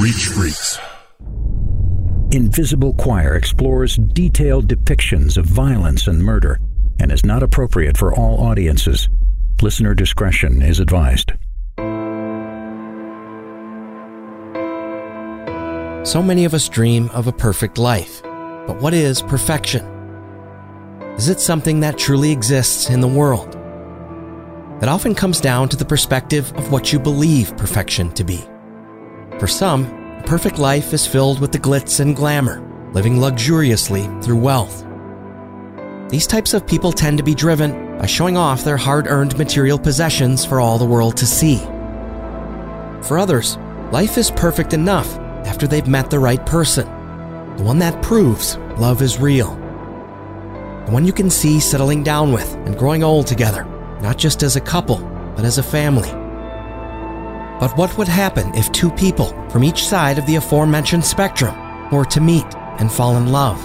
Reach Freaks. Invisible Choir explores detailed depictions of violence and murder and is not appropriate for all audiences. Listener discretion is advised. So many of us dream of a perfect life. But what is perfection? Is it something that truly exists in the world? It often comes down to the perspective of what you believe perfection to be. For some, a perfect life is filled with the glitz and glamour, living luxuriously through wealth. These types of people tend to be driven by showing off their hard earned material possessions for all the world to see. For others, life is perfect enough after they've met the right person, the one that proves love is real, the one you can see settling down with and growing old together not just as a couple, but as a family. But what would happen if two people from each side of the aforementioned spectrum were to meet and fall in love?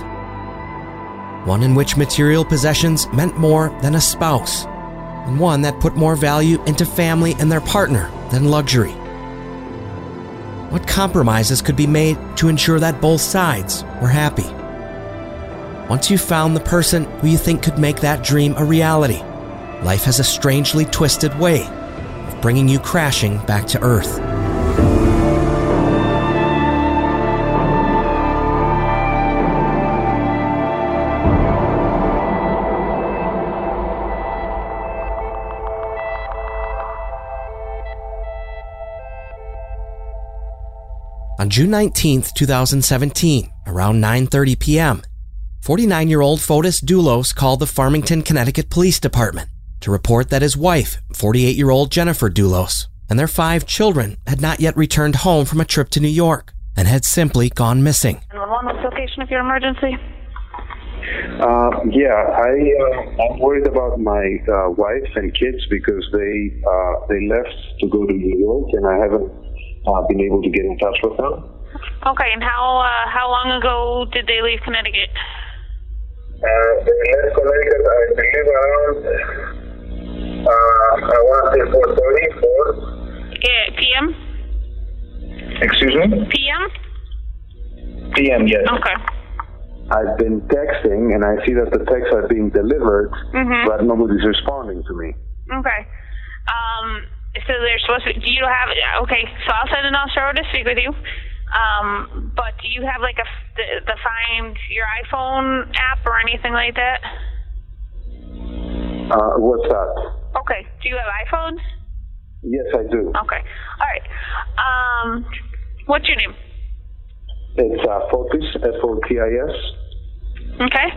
One in which material possessions meant more than a spouse, and one that put more value into family and their partner than luxury. What compromises could be made to ensure that both sides were happy? Once you've found the person who you think could make that dream a reality, life has a strangely twisted way bringing you crashing back to Earth. On June 19, 2017, around 9:30 p.m., 49-year-old Fotis Dulos called the Farmington, Connecticut Police Department to report that his wife, 48 year old Jennifer Dulos, and their five children had not yet returned home from a trip to New York and had simply gone missing. And What's the location of your emergency? Uh, yeah, I uh, I'm worried about my uh, wife and kids because they uh, they left to go to New York and I haven't uh, been able to get in touch with them. Okay, and how uh, how long ago did they leave Connecticut? Uh, they left Connecticut, I believe, around uh, I want to say 4.30, Yeah, PM? Excuse me? PM? PM, yes. Okay. I've been texting and I see that the texts are being delivered, Mhm. but nobody's responding to me. Okay. Um, so they're supposed to. Do you have? Okay, so I'll send an officer to speak with you. Um, but do you have like a the, the Find Your iPhone app or anything like that? Uh, what's that? Okay. Do you have iPhone? Yes, I do. Okay. All right. Um, what's your name? It's uh, Fotis, F-O-T-I-S. Okay.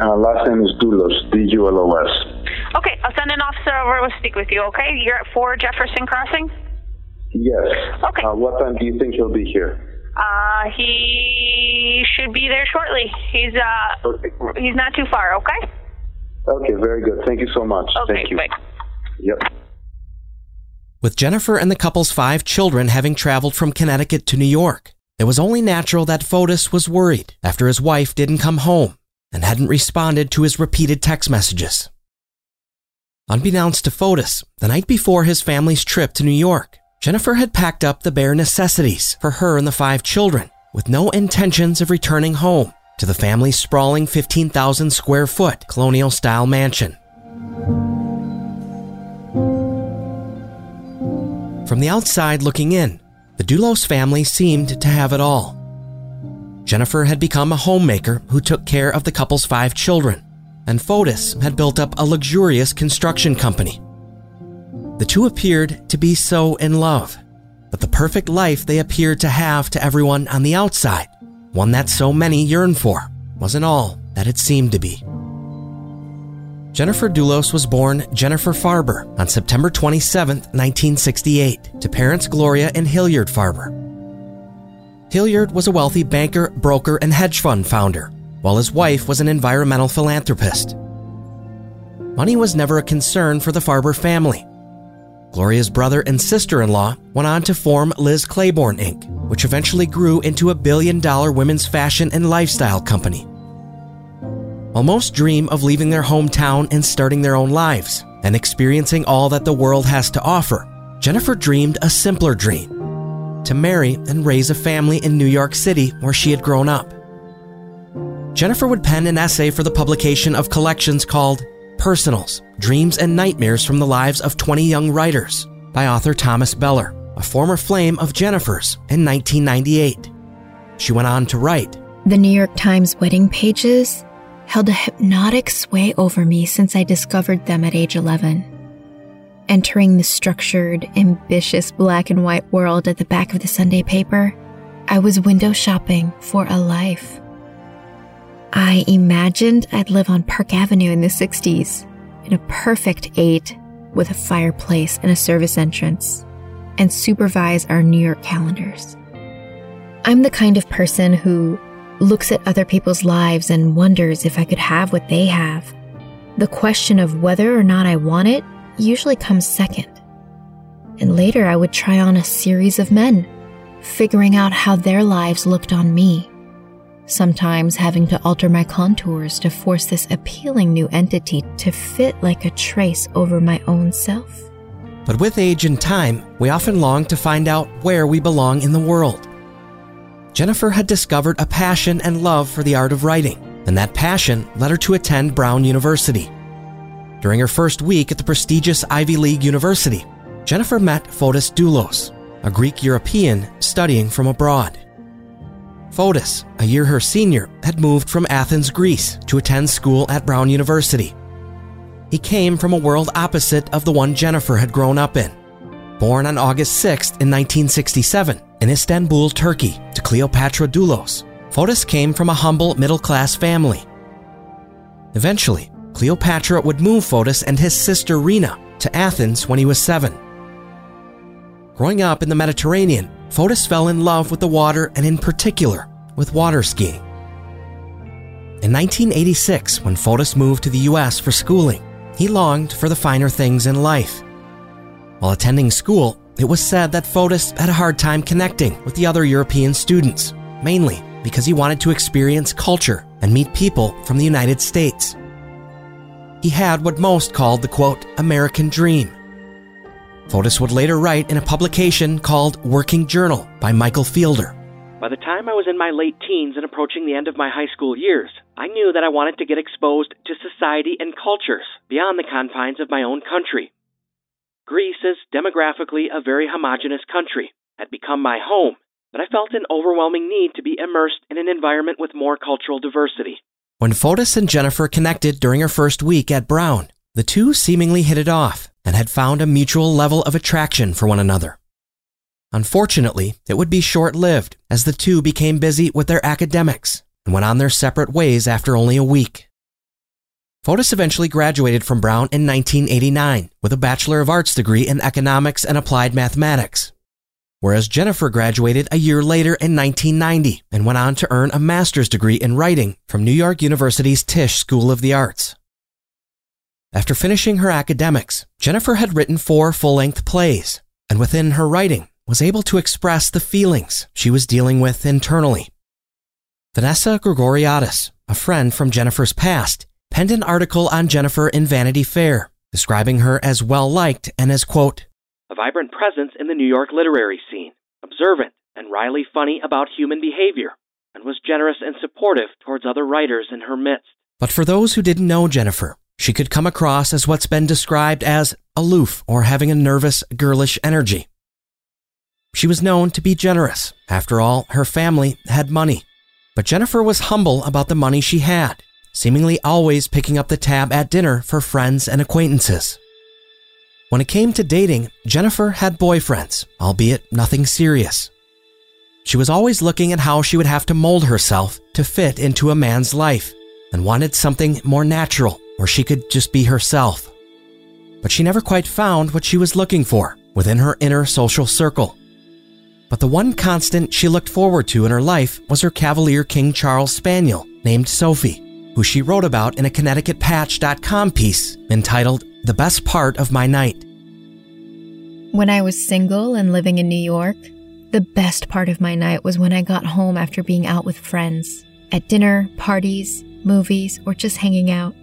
Uh, last name is Dulos, D-U-L-O-S. Okay, I'll send an officer over to speak with you. Okay. You're at Four Jefferson Crossing. Yes. Okay. Uh, what time do you think he'll be here? Uh, he should be there shortly. He's uh, Okay. he's not too far. Okay. Okay, very good. Thank you so much. Okay. Thank you. Bye. Yep. With Jennifer and the couple's five children having traveled from Connecticut to New York, it was only natural that Fotis was worried after his wife didn't come home and hadn't responded to his repeated text messages. Unbeknownst to Fotis, the night before his family's trip to New York, Jennifer had packed up the bare necessities for her and the five children with no intentions of returning home to the family's sprawling 15,000 square foot colonial style mansion. From the outside looking in, the Dulos family seemed to have it all. Jennifer had become a homemaker who took care of the couple's five children, and Fotis had built up a luxurious construction company. The two appeared to be so in love, but the perfect life they appeared to have to everyone on the outside, one that so many yearned for, wasn't all that it seemed to be. Jennifer Dulos was born Jennifer Farber on September 27, 1968, to parents Gloria and Hilliard Farber. Hilliard was a wealthy banker, broker, and hedge fund founder, while his wife was an environmental philanthropist. Money was never a concern for the Farber family. Gloria's brother and sister in law went on to form Liz Claiborne Inc., which eventually grew into a billion dollar women's fashion and lifestyle company. While most dream of leaving their hometown and starting their own lives and experiencing all that the world has to offer, Jennifer dreamed a simpler dream to marry and raise a family in New York City where she had grown up. Jennifer would pen an essay for the publication of collections called Personals Dreams and Nightmares from the Lives of 20 Young Writers by author Thomas Beller, a former flame of Jennifer's, in 1998. She went on to write The New York Times wedding pages held a hypnotic sway over me since I discovered them at age 11. Entering the structured, ambitious black and white world at the back of the Sunday paper, I was window shopping for a life. I imagined I'd live on Park Avenue in the 60s, in a perfect eight with a fireplace and a service entrance, and supervise our New York calendars. I'm the kind of person who looks at other people's lives and wonders if I could have what they have. The question of whether or not I want it usually comes second. And later I would try on a series of men, figuring out how their lives looked on me. Sometimes having to alter my contours to force this appealing new entity to fit like a trace over my own self. But with age and time, we often long to find out where we belong in the world. Jennifer had discovered a passion and love for the art of writing, and that passion led her to attend Brown University. During her first week at the prestigious Ivy League University, Jennifer met Fotis Dulos, a Greek European studying from abroad. Fotis, a year her senior, had moved from Athens, Greece to attend school at Brown University. He came from a world opposite of the one Jennifer had grown up in. Born on August 6, in 1967, in Istanbul, Turkey, to Cleopatra Dulos, Fotis came from a humble middle class family. Eventually, Cleopatra would move Fotis and his sister Rena to Athens when he was seven. Growing up in the Mediterranean, Fotis fell in love with the water and, in particular, with water skiing. In 1986, when Fotis moved to the US for schooling, he longed for the finer things in life. While attending school, it was said that Fotis had a hard time connecting with the other European students, mainly because he wanted to experience culture and meet people from the United States. He had what most called the quote, American dream. Fotis would later write in a publication called Working Journal by Michael Fielder. By the time I was in my late teens and approaching the end of my high school years, I knew that I wanted to get exposed to society and cultures beyond the confines of my own country. Greece is demographically a very homogenous country, had become my home, but I felt an overwhelming need to be immersed in an environment with more cultural diversity. When Fotis and Jennifer connected during her first week at Brown, the two seemingly hit it off and had found a mutual level of attraction for one another. Unfortunately, it would be short lived as the two became busy with their academics and went on their separate ways after only a week. Fotis eventually graduated from Brown in 1989 with a Bachelor of Arts degree in Economics and Applied Mathematics whereas Jennifer graduated a year later in 1990 and went on to earn a master's degree in writing from New York University's Tisch School of the Arts. After finishing her academics, Jennifer had written four full length plays, and within her writing was able to express the feelings she was dealing with internally. Vanessa Grigoriadis, a friend from Jennifer's past, penned an article on Jennifer in Vanity Fair, describing her as well liked and as, quote, a vibrant presence in the New York literary scene, observant and wryly funny about human behavior, and was generous and supportive towards other writers in her midst. But for those who didn't know Jennifer, she could come across as what's been described as aloof or having a nervous, girlish energy. She was known to be generous. After all, her family had money. But Jennifer was humble about the money she had, seemingly always picking up the tab at dinner for friends and acquaintances. When it came to dating, Jennifer had boyfriends, albeit nothing serious. She was always looking at how she would have to mold herself to fit into a man's life and wanted something more natural where she could just be herself. But she never quite found what she was looking for within her inner social circle. But the one constant she looked forward to in her life was her Cavalier King Charles Spaniel named Sophie, who she wrote about in a ConnecticutPatch.com piece entitled the best part of my night. When I was single and living in New York, the best part of my night was when I got home after being out with friends, at dinner, parties, movies, or just hanging out.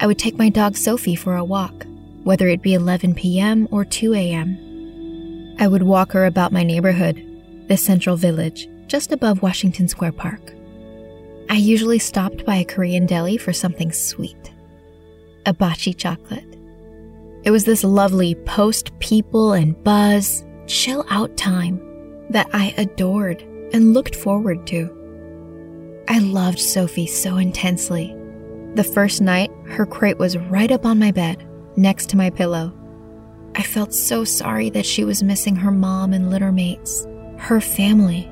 I would take my dog Sophie for a walk, whether it be 11 p.m. or 2 a.m. I would walk her about my neighborhood, the Central Village, just above Washington Square Park. I usually stopped by a Korean deli for something sweet a Baci chocolate. It was this lovely post people and buzz, chill out time that I adored and looked forward to. I loved Sophie so intensely. The first night, her crate was right up on my bed, next to my pillow. I felt so sorry that she was missing her mom and litter mates, her family.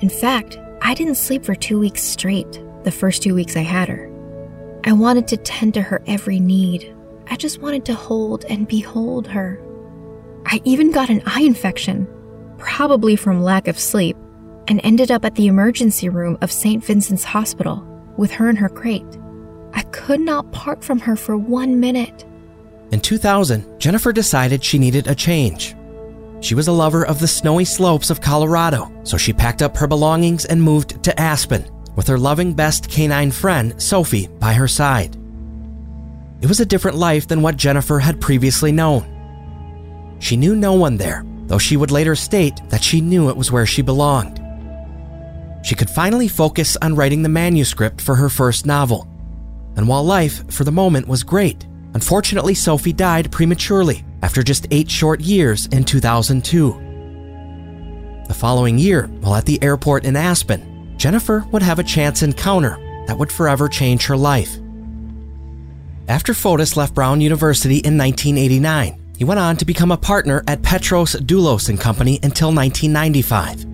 In fact, I didn't sleep for two weeks straight the first two weeks I had her. I wanted to tend to her every need. I just wanted to hold and behold her. I even got an eye infection, probably from lack of sleep, and ended up at the emergency room of St. Vincent's Hospital with her in her crate. I could not part from her for one minute. In 2000, Jennifer decided she needed a change. She was a lover of the snowy slopes of Colorado, so she packed up her belongings and moved to Aspen, with her loving best canine friend, Sophie, by her side. It was a different life than what Jennifer had previously known. She knew no one there, though she would later state that she knew it was where she belonged. She could finally focus on writing the manuscript for her first novel. And while life, for the moment, was great, unfortunately, Sophie died prematurely after just eight short years in 2002. The following year, while at the airport in Aspen, Jennifer would have a chance encounter that would forever change her life. After Fotis left Brown University in 1989, he went on to become a partner at Petros Dulos and Company until 1995.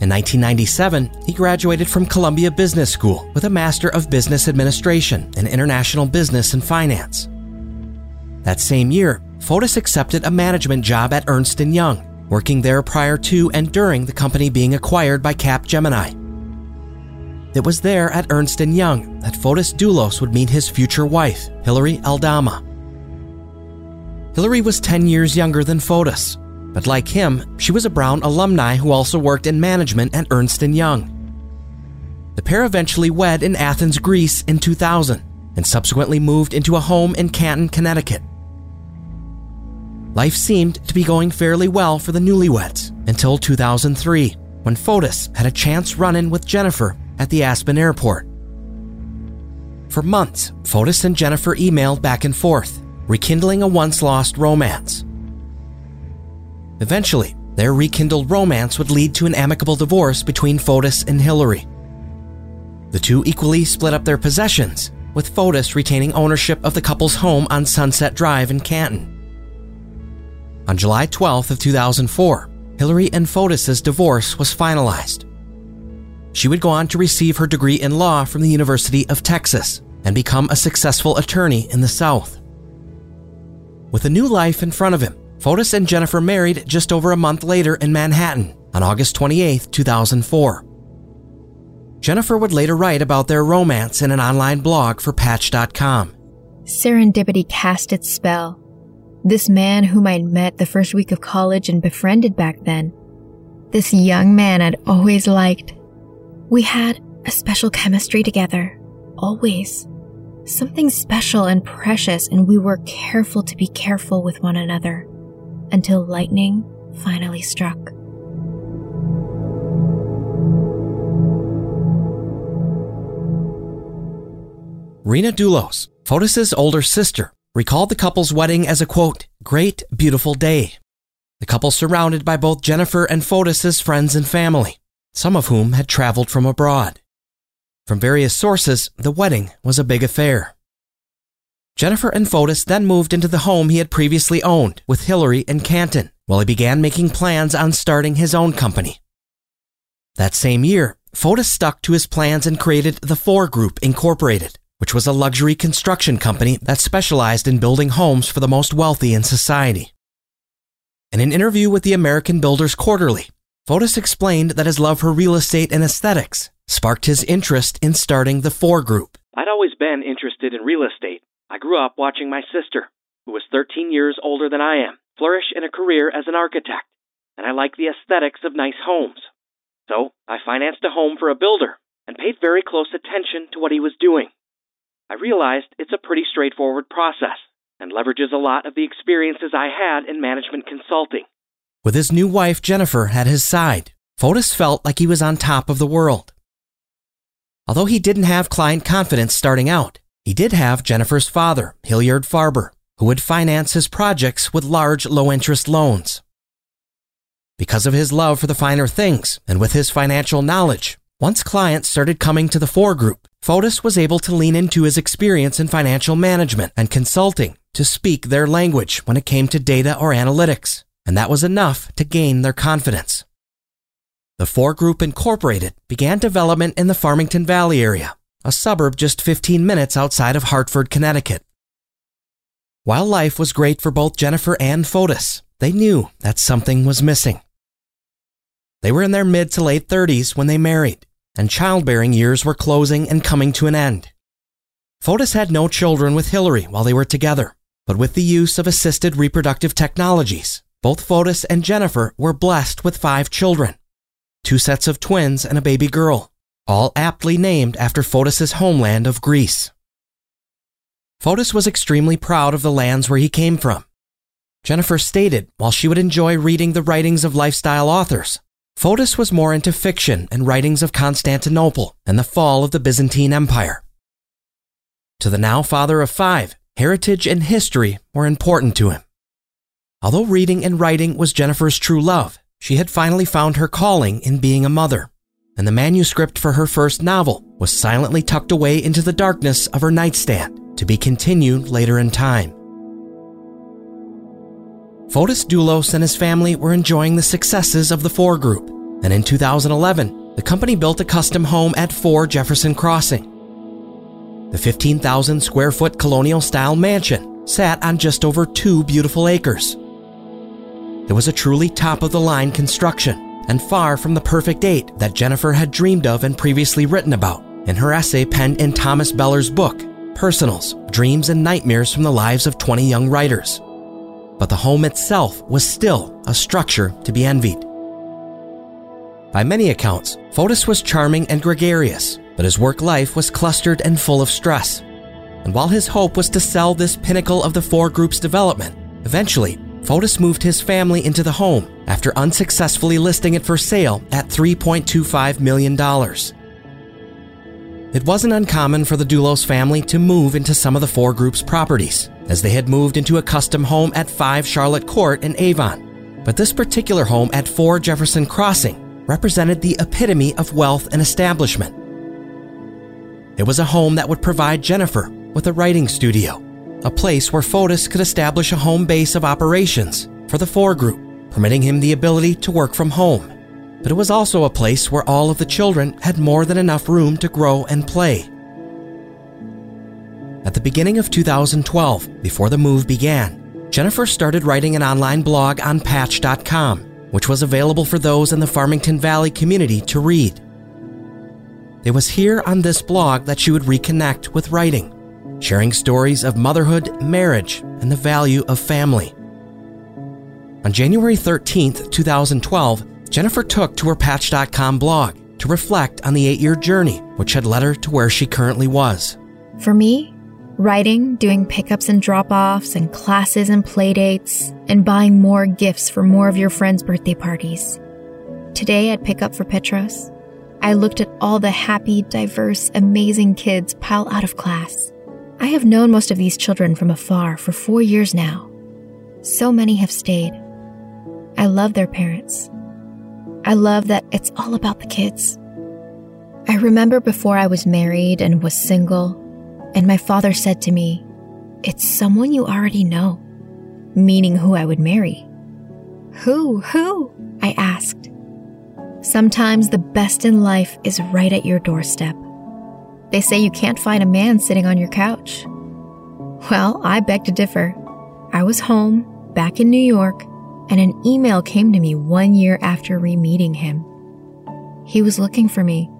In 1997, he graduated from Columbia Business School with a Master of Business Administration in International Business and Finance. That same year, Fotis accepted a management job at Ernst & Young, working there prior to and during the company being acquired by Capgemini. It was there at Ernst & Young that Fotis Dulos would meet his future wife, Hilary Aldama. Hilary was 10 years younger than Fotis, but like him, she was a Brown alumni who also worked in management at Ernst & Young. The pair eventually wed in Athens, Greece in 2000 and subsequently moved into a home in Canton, Connecticut. Life seemed to be going fairly well for the newlyweds until 2003, when Fotis had a chance run in with Jennifer at the Aspen airport. For months, Fotis and Jennifer emailed back and forth, rekindling a once lost romance. Eventually, their rekindled romance would lead to an amicable divorce between Fotis and Hillary. The two equally split up their possessions, with Fotis retaining ownership of the couple's home on Sunset Drive in Canton. On July 12th of 2004, Hilary and Fotis's divorce was finalized. She would go on to receive her degree in law from the University of Texas and become a successful attorney in the South. With a new life in front of him, Fotis and Jennifer married just over a month later in Manhattan on August 28, 2004. Jennifer would later write about their romance in an online blog for Patch.com. Serendipity cast its spell this man whom I'd met the first week of college and befriended back then. This young man I'd always liked. We had a special chemistry together. Always. Something special and precious, and we were careful to be careful with one another until lightning finally struck. Rena Dulos, Fotis's older sister, recalled the couple's wedding as a quote, great, beautiful day. The couple surrounded by both Jennifer and Fotis's friends and family, some of whom had traveled from abroad. From various sources, the wedding was a big affair. Jennifer and Fotis then moved into the home he had previously owned with Hillary and Canton while he began making plans on starting his own company. That same year, Fotis stuck to his plans and created the Fore Group Incorporated, which was a luxury construction company that specialized in building homes for the most wealthy in society. In an interview with the American Builders Quarterly, Fotis explained that his love for real estate and aesthetics sparked his interest in starting the Fore Group. I'd always been interested in real estate. I grew up watching my sister, who was 13 years older than I am, flourish in a career as an architect, and I like the aesthetics of nice homes. So I financed a home for a builder and paid very close attention to what he was doing. I realized it's a pretty straightforward process and leverages a lot of the experiences I had in management consulting, With his new wife, Jennifer, at his side, Fotis felt like he was on top of the world. Although he didn't have client confidence starting out, he did have Jennifer's father, Hilliard Farber, who would finance his projects with large low interest loans. Because of his love for the finer things and with his financial knowledge, once clients started coming to the Fore Group, Fotis was able to lean into his experience in financial management and consulting to speak their language when it came to data or analytics, and that was enough to gain their confidence. The Fore Group Incorporated began development in the Farmington Valley area, a suburb just 15 minutes outside of Hartford, Connecticut. While life was great for both Jennifer and Fotis, they knew that something was missing. They were in their mid to late 30s when they married, and childbearing years were closing and coming to an end. Fotis had no children with Hillary while they were together, but with the use of assisted reproductive technologies, both Fotis and Jennifer were blessed with five children two sets of twins and a baby girl, all aptly named after Fotis's homeland of Greece. Fotis was extremely proud of the lands where he came from. Jennifer stated while she would enjoy reading the writings of lifestyle authors, Fotis was more into fiction and writings of Constantinople and the fall of the Byzantine Empire. To the now father of five, heritage and history were important to him. Although reading and writing was Jennifer's true love, she had finally found her calling in being a mother, and the manuscript for her first novel was silently tucked away into the darkness of her nightstand to be continued later in time. Fotis Dulos and his family were enjoying the successes of the Fore Group, and in 2011, the company built a custom home at 4 Jefferson Crossing. The 15,000 square foot colonial style mansion sat on just over two beautiful acres. It was a truly top of the line construction and far from the perfect eight that Jennifer had dreamed of and previously written about in her essay penned in Thomas Beller's book, Personals Dreams and Nightmares from the Lives of 20 Young Writers but the home itself was still a structure to be envied. By many accounts, Fotis was charming and gregarious, but his work life was clustered and full of stress. And while his hope was to sell this pinnacle of the Fore Group's development, eventually, Fotis moved his family into the home after unsuccessfully listing it for sale at $3.25 million. It wasn't uncommon for the Dulos family to move into some of the Fore Group's properties, as they had moved into a custom home at 5 Charlotte Court in Avon. But this particular home at 4 Jefferson Crossing represented the epitome of wealth and establishment. It was a home that would provide Jennifer with a writing studio, a place where Fotis could establish a home base of operations for the Fore Group, permitting him the ability to work from home but it was also a place where all of the children had more than enough room to grow and play. At the beginning of 2012, before the move began, Jennifer started writing an online blog on Patch.com, which was available for those in the Farmington Valley community to read. It was here on this blog that she would reconnect with writing, sharing stories of motherhood, marriage, and the value of family. On January 13, 2012, Jennifer took to her Patch.com blog to reflect on the eight year journey which had led her to where she currently was. For me, writing, doing pickups and drop offs, and classes and playdates, and buying more gifts for more of your friends' birthday parties. Today at Pick Up for Petros, I looked at all the happy, diverse, amazing kids pile out of class. I have known most of these children from afar for four years now. So many have stayed. I love their parents. I love that it's all about the kids. I remember before I was married and was single, and my father said to me, It's someone you already know, meaning who I would marry. Who? Who? I asked. Sometimes the best in life is right at your doorstep. They say you can't find a man sitting on your couch. Well, I beg to differ. I was home, back in New York, and an email came to me one year after re meeting him. He was looking for me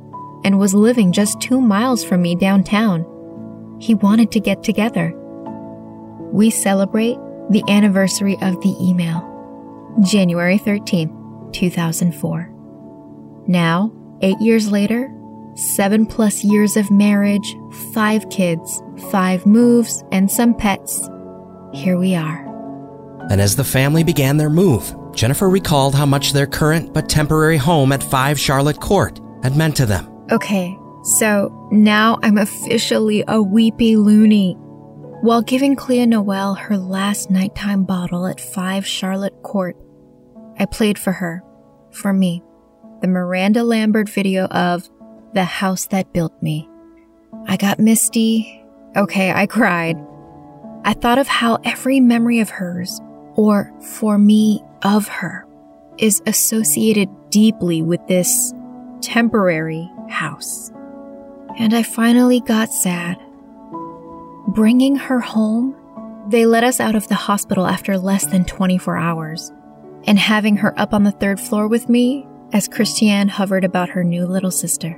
and was living just two miles from me downtown. He wanted to get together. We celebrate the anniversary of the email, January 13th, 2004. Now, eight years later, seven plus years of marriage, five kids, five moves, and some pets, here we are. And as the family began their move, Jennifer recalled how much their current but temporary home at 5 Charlotte Court had meant to them. Okay, so now I'm officially a weepy loony. While giving Clea Noelle her last nighttime bottle at 5 Charlotte Court, I played for her, for me, the Miranda Lambert video of The House That Built Me. I got misty. Okay, I cried. I thought of how every memory of hers, or for me, of her, is associated deeply with this temporary house. And I finally got sad. Bringing her home, they let us out of the hospital after less than 24 hours. And having her up on the third floor with me as Christiane hovered about her new little sister.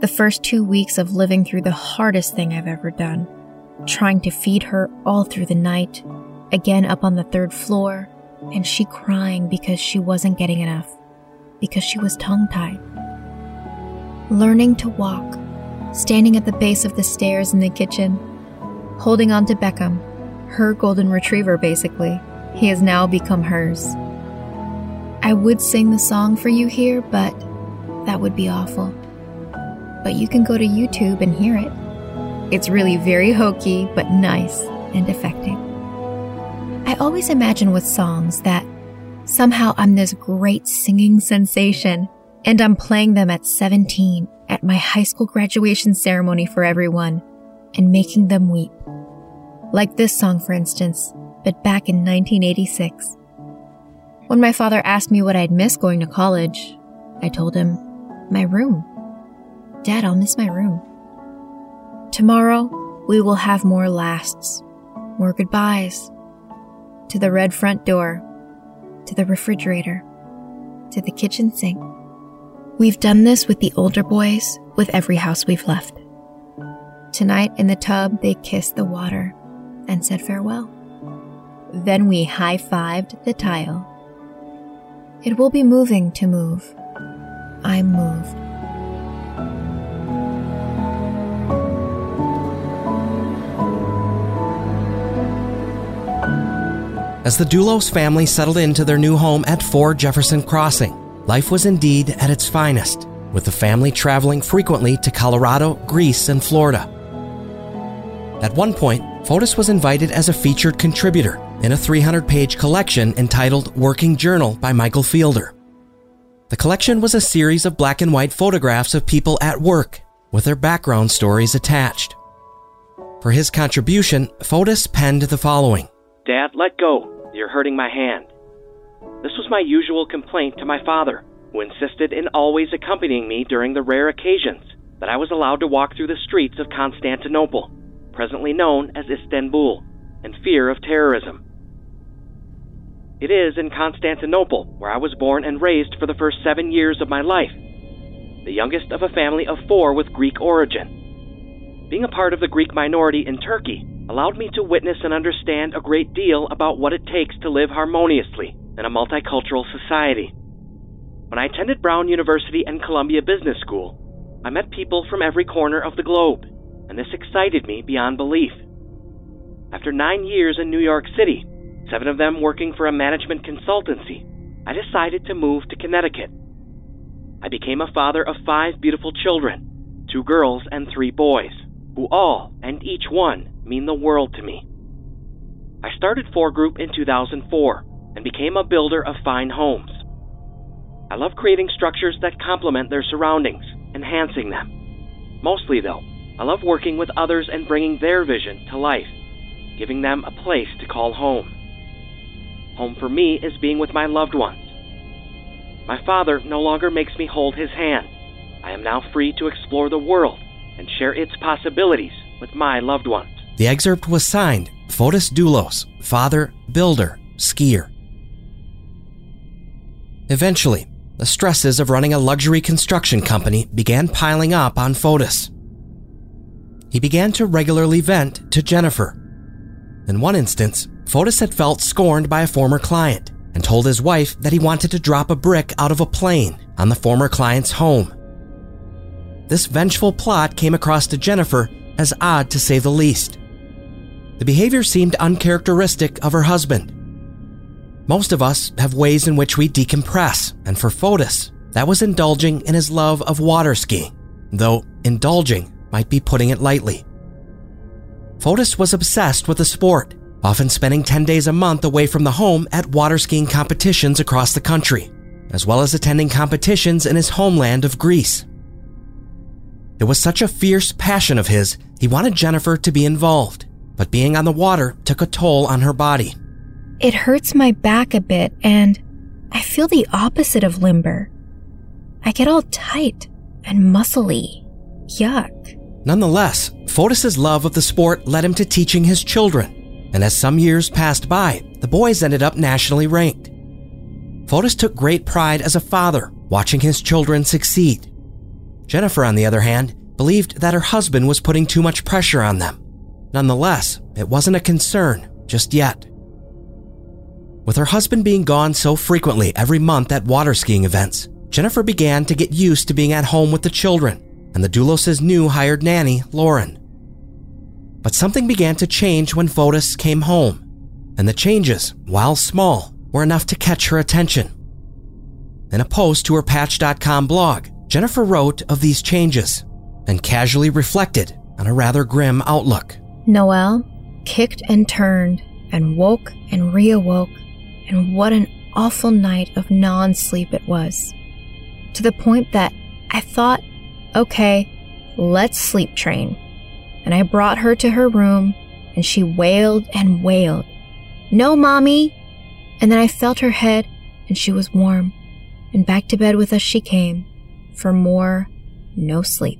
The first two weeks of living through the hardest thing I've ever done, trying to feed her all through the night, again up on the third floor, and she crying because she wasn't getting enough, because she was tongue tied. Learning to walk, standing at the base of the stairs in the kitchen, holding on to Beckham, her golden retriever basically. He has now become hers. I would sing the song for you here, but that would be awful. But you can go to YouTube and hear it. It's really very hokey, but nice and affecting. I always imagine with songs that somehow I'm this great singing sensation and I'm playing them at 17 at my high school graduation ceremony for everyone and making them weep. Like this song, for instance, but back in 1986. When my father asked me what I'd miss going to college, I told him, my room. Dad, I'll miss my room. Tomorrow, we will have more lasts, more goodbyes. To the red front door, to the refrigerator, to the kitchen sink. We've done this with the older boys with every house we've left. Tonight in the tub, they kissed the water and said farewell. Then we high fived the tile. It will be moving to move. I'm moved. As the Dulos family settled into their new home at 4 Jefferson Crossing, life was indeed at its finest, with the family traveling frequently to Colorado, Greece, and Florida. At one point, Fotis was invited as a featured contributor in a 300 page collection entitled Working Journal by Michael Fielder. The collection was a series of black and white photographs of people at work, with their background stories attached. For his contribution, Fotis penned the following Dad, let go. You're hurting my hand. This was my usual complaint to my father, who insisted in always accompanying me during the rare occasions that I was allowed to walk through the streets of Constantinople, presently known as Istanbul, in fear of terrorism. It is in Constantinople where I was born and raised for the first seven years of my life, the youngest of a family of four with Greek origin. Being a part of the Greek minority in Turkey allowed me to witness and understand a great deal about what it takes to live harmoniously in a multicultural society. When I attended Brown University and Columbia Business School, I met people from every corner of the globe, and this excited me beyond belief. After nine years in New York City, seven of them working for a management consultancy, I decided to move to Connecticut. I became a father of five beautiful children, two girls and three boys, who all and each one mean the world to me. I started Fore Group in 2004 and became a builder of fine homes. I love creating structures that complement their surroundings, enhancing them. Mostly, though, I love working with others and bringing their vision to life, giving them a place to call home. Home for me is being with my loved ones. My father no longer makes me hold his hand. I am now free to explore the world and share its possibilities with my loved ones. The excerpt was signed Fotis Dulos, father, builder, skier. Eventually, the stresses of running a luxury construction company began piling up on Fotis. He began to regularly vent to Jennifer. In one instance, Fotis had felt scorned by a former client and told his wife that he wanted to drop a brick out of a plane on the former client's home. This vengeful plot came across to Jennifer as odd to say the least. The behavior seemed uncharacteristic of her husband. Most of us have ways in which we decompress, and for Fotis, that was indulging in his love of water skiing, though indulging might be putting it lightly. Fotis was obsessed with the sport, often spending 10 days a month away from the home at water skiing competitions across the country, as well as attending competitions in his homeland of Greece. It was such a fierce passion of his, he wanted Jennifer to be involved, but being on the water took a toll on her body. It hurts my back a bit, and I feel the opposite of limber. I get all tight and muscly. Yuck. Nonetheless, Fotis's love of the sport led him to teaching his children, and as some years passed by, the boys ended up nationally ranked. Fotis took great pride as a father watching his children succeed. Jennifer, on the other hand, believed that her husband was putting too much pressure on them. Nonetheless, it wasn't a concern just yet. With her husband being gone so frequently every month at water skiing events, Jennifer began to get used to being at home with the children and the Dulos' new hired nanny, Lauren. But something began to change when Fotis came home, and the changes, while small, were enough to catch her attention. In a post to her Patch.com blog, Jennifer wrote of these changes and casually reflected on a rather grim outlook. Noelle kicked and turned and woke and reawoke, and what an awful night of non sleep it was. To the point that I thought, okay, let's sleep train. And I brought her to her room, and she wailed and wailed. No, mommy! And then I felt her head, and she was warm. And back to bed with us she came, for more no sleep.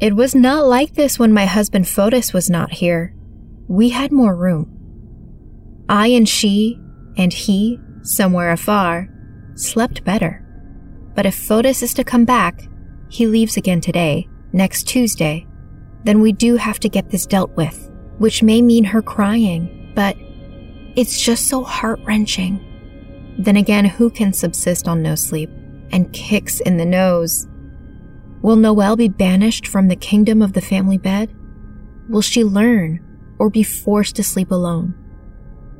It was not like this when my husband Fotis was not here. We had more room. I and she, and he, somewhere afar, slept better. But if Fotis is to come back, he leaves again today, next Tuesday, then we do have to get this dealt with, which may mean her crying, but it's just so heart wrenching. Then again, who can subsist on no sleep and kicks in the nose? Will Noelle be banished from the kingdom of the family bed? Will she learn or be forced to sleep alone?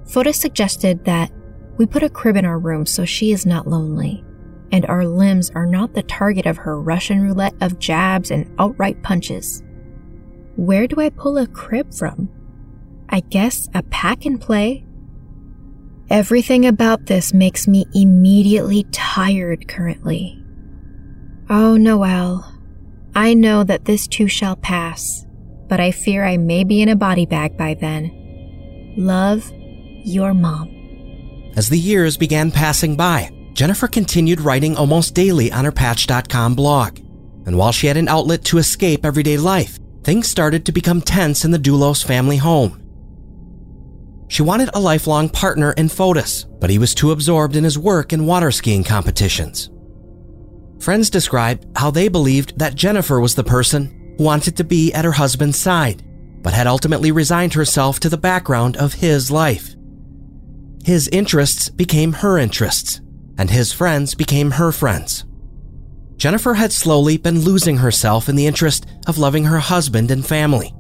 Fotis suggested that we put a crib in our room so she is not lonely, and our limbs are not the target of her Russian roulette of jabs and outright punches. Where do I pull a crib from? I guess a pack and play? Everything about this makes me immediately tired currently. Oh, Noelle, I know that this too shall pass, but I fear I may be in a body bag by then. Love, your mom. As the years began passing by, Jennifer continued writing almost daily on her Patch.com blog. And while she had an outlet to escape everyday life, things started to become tense in the Dulos family home. She wanted a lifelong partner in Fotis, but he was too absorbed in his work and water skiing competitions. Friends described how they believed that Jennifer was the person who wanted to be at her husband's side, but had ultimately resigned herself to the background of his life. His interests became her interests, and his friends became her friends. Jennifer had slowly been losing herself in the interest of loving her husband and family.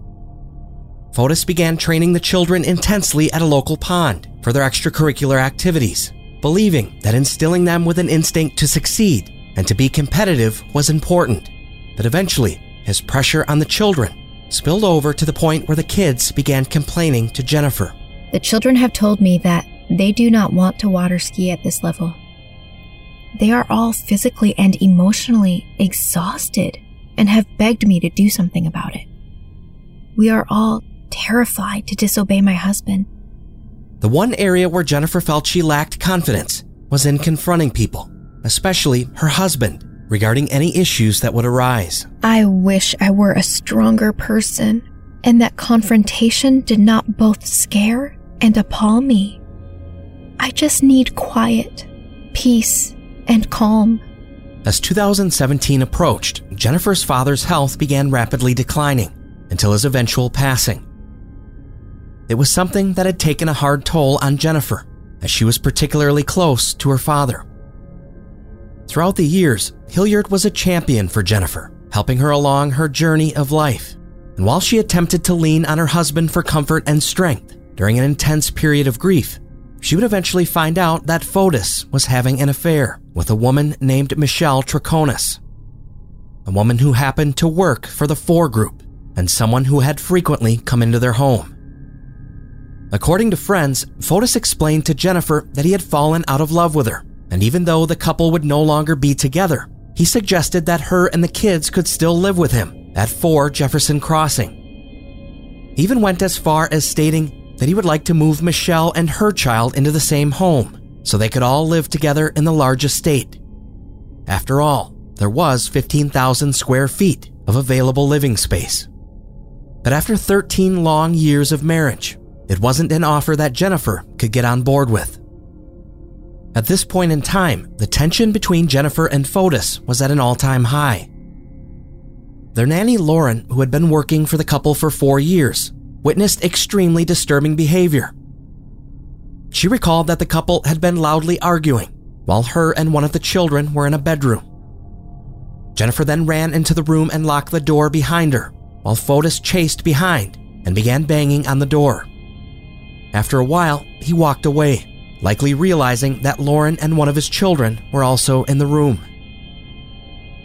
Fotis began training the children intensely at a local pond for their extracurricular activities, believing that instilling them with an instinct to succeed and to be competitive was important. But eventually, his pressure on the children spilled over to the point where the kids began complaining to Jennifer. The children have told me that they do not want to water ski at this level. They are all physically and emotionally exhausted and have begged me to do something about it. We are all terrified to disobey my husband. The one area where Jennifer felt she lacked confidence was in confronting people, especially her husband, regarding any issues that would arise. I wish I were a stronger person and that confrontation did not both scare and appall me. I just need quiet, peace, and calm. As 2017 approached, Jennifer's father's health began rapidly declining until his eventual passing. It was something that had taken a hard toll on Jennifer, as she was particularly close to her father. Throughout the years, Hilliard was a champion for Jennifer, helping her along her journey of life. And while she attempted to lean on her husband for comfort and strength during an intense period of grief, she would eventually find out that Fotis was having an affair with a woman named Michelle Troconis, a woman who happened to work for the Fore Group and someone who had frequently come into their home. According to friends, Fotis explained to Jennifer that he had fallen out of love with her, and even though the couple would no longer be together, he suggested that her and the kids could still live with him at 4 Jefferson Crossing. He even went as far as stating that he would like to move Michelle and her child into the same home so they could all live together in the large estate. After all, there was 15,000 square feet of available living space. But after 13 long years of marriage, it wasn't an offer that Jennifer could get on board with. At this point in time, the tension between Jennifer and Fotis was at an all time high. Their nanny Lauren, who had been working for the couple for four years, witnessed extremely disturbing behavior. She recalled that the couple had been loudly arguing while her and one of the children were in a bedroom. Jennifer then ran into the room and locked the door behind her, while Fotis chased behind and began banging on the door. After a while, he walked away, likely realizing that Lauren and one of his children were also in the room.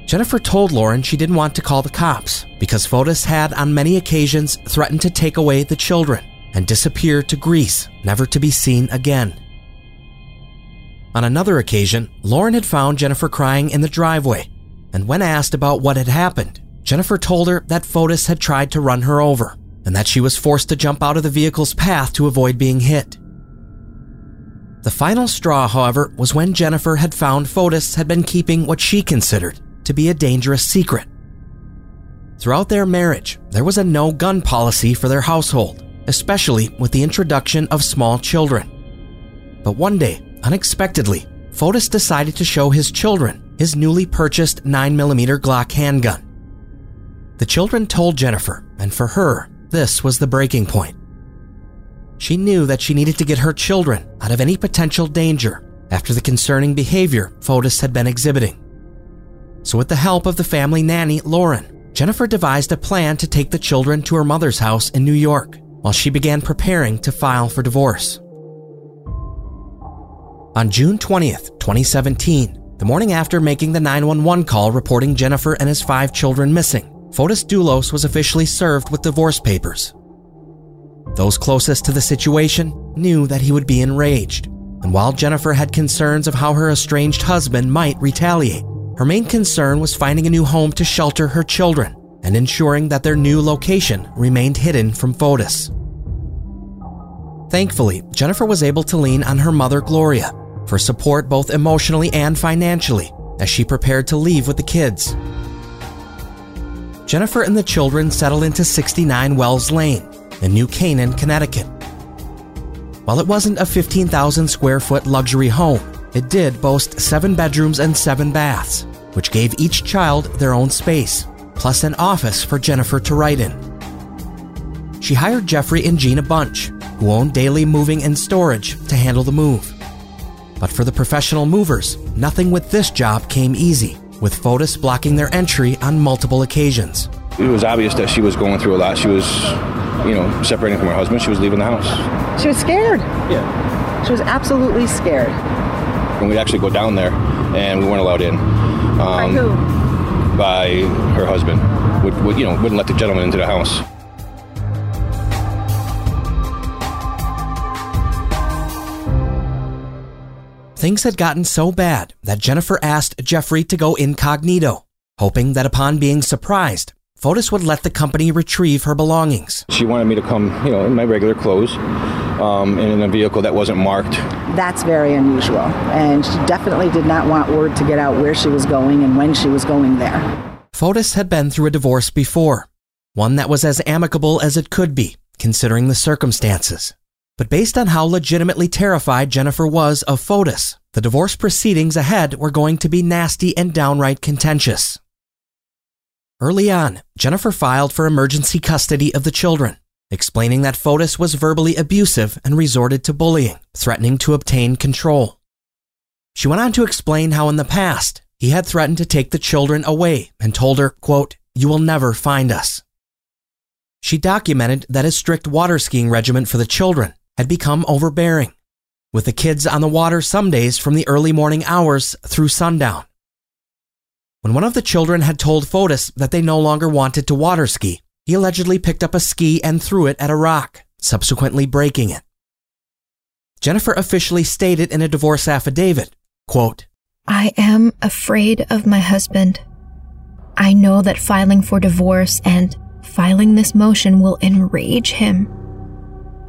Jennifer told Lauren she didn't want to call the cops because Fotis had on many occasions threatened to take away the children and disappear to Greece, never to be seen again. On another occasion, Lauren had found Jennifer crying in the driveway, and when asked about what had happened, Jennifer told her that Fotis had tried to run her over and that she was forced to jump out of the vehicle's path to avoid being hit. The final straw, however, was when Jennifer had found Fotis had been keeping what she considered to be a dangerous secret. Throughout their marriage, there was a no gun policy for their household, especially with the introduction of small children. But one day, unexpectedly, Fotis decided to show his children his newly purchased 9mm Glock handgun. The children told Jennifer, and for her, this was the breaking point. She knew that she needed to get her children out of any potential danger after the concerning behavior Fotis had been exhibiting. So, with the help of the family nanny, Lauren, Jennifer devised a plan to take the children to her mother's house in New York while she began preparing to file for divorce. On June 20th, 2017, the morning after making the 911 call reporting Jennifer and his five children missing, Fotis Dulos was officially served with divorce papers. Those closest to the situation knew that he would be enraged, and while Jennifer had concerns of how her estranged husband might retaliate, her main concern was finding a new home to shelter her children and ensuring that their new location remained hidden from Fotis. Thankfully, Jennifer was able to lean on her mother, Gloria, for support both emotionally and financially as she prepared to leave with the kids. Jennifer and the children settled into 69 Wells Lane in New Canaan, Connecticut. While it wasn't a 15,000 square foot luxury home, it did boast seven bedrooms and seven baths, which gave each child their own space, plus an office for Jennifer to write in. She hired Jeffrey and Gina Bunch, who owned Daily Moving and Storage, to handle the move. But for the professional movers, nothing with this job came easy, with Fotis blocking their entry on multiple occasions. It was obvious that she was going through a lot. She was, you know, separating from her husband. She was leaving the house. She was scared. Yeah. She was absolutely scared. When we'd actually go down there, and we weren't allowed in. Um, By who? By her husband. Would, would, you know, wouldn't let the gentleman into the house. Things had gotten so bad that Jennifer asked Jeffrey to go incognito, hoping that upon being surprised, Fotis would let the company retrieve her belongings. She wanted me to come, you know, in my regular clothes, um, in a vehicle that wasn't marked. That's very unusual. And she definitely did not want word to get out where she was going and when she was going there. Fotis had been through a divorce before, one that was as amicable as it could be, considering the circumstances. But based on how legitimately terrified Jennifer was of Fotis, the divorce proceedings ahead were going to be nasty and downright contentious. Early on, Jennifer filed for emergency custody of the children, explaining that Fotis was verbally abusive and resorted to bullying, threatening to obtain control. She went on to explain how in the past, he had threatened to take the children away and told her, quote, You will never find us. She documented that his strict water skiing regimen for the children had become overbearing. with the kids on the water some days from the early morning hours through sundown. When one of the children had told Fotis that they no longer wanted to water ski, he allegedly picked up a ski and threw it at a rock, subsequently breaking it. Jennifer officially stated in a divorce affidavit, quote, I am afraid of my husband. I know that filing for divorce and filing this motion will enrage him.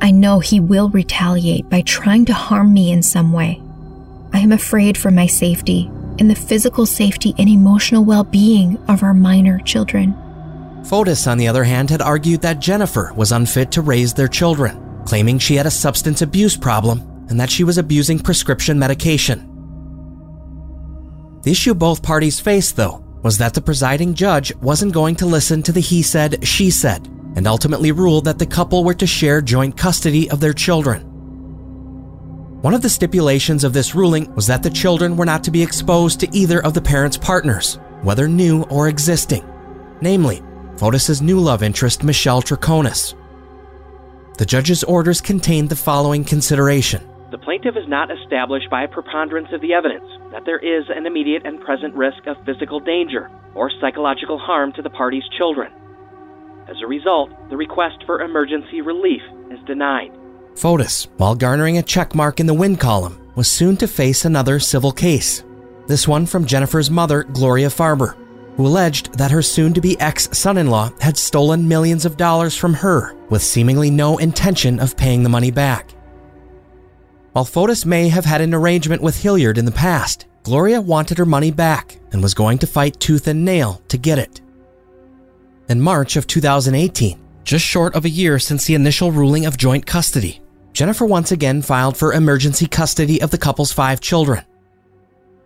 I know he will retaliate by trying to harm me in some way. I am afraid for my safety and the physical safety and emotional well being of our minor children. Fotis, on the other hand, had argued that Jennifer was unfit to raise their children, claiming she had a substance abuse problem and that she was abusing prescription medication. The issue both parties faced, though, was that the presiding judge wasn't going to listen to the he said, she said, and ultimately ruled that the couple were to share joint custody of their children. One of the stipulations of this ruling was that the children were not to be exposed to either of the parents' partners, whether new or existing, namely, Fotis's new love interest, Michelle Troconis. The judge's orders contained the following consideration. The plaintiff is not established by a preponderance of the evidence that there is an immediate and present risk of physical danger or psychological harm to the party's children. As a result, the request for emergency relief is denied. Fotis, while garnering a checkmark in the win column, was soon to face another civil case. This one from Jennifer's mother, Gloria Farber, who alleged that her soon to be ex son in law had stolen millions of dollars from her with seemingly no intention of paying the money back. While Fotis may have had an arrangement with Hilliard in the past, Gloria wanted her money back and was going to fight tooth and nail to get it. In March of 2018, just short of a year since the initial ruling of joint custody, Jennifer once again filed for emergency custody of the couple's five children.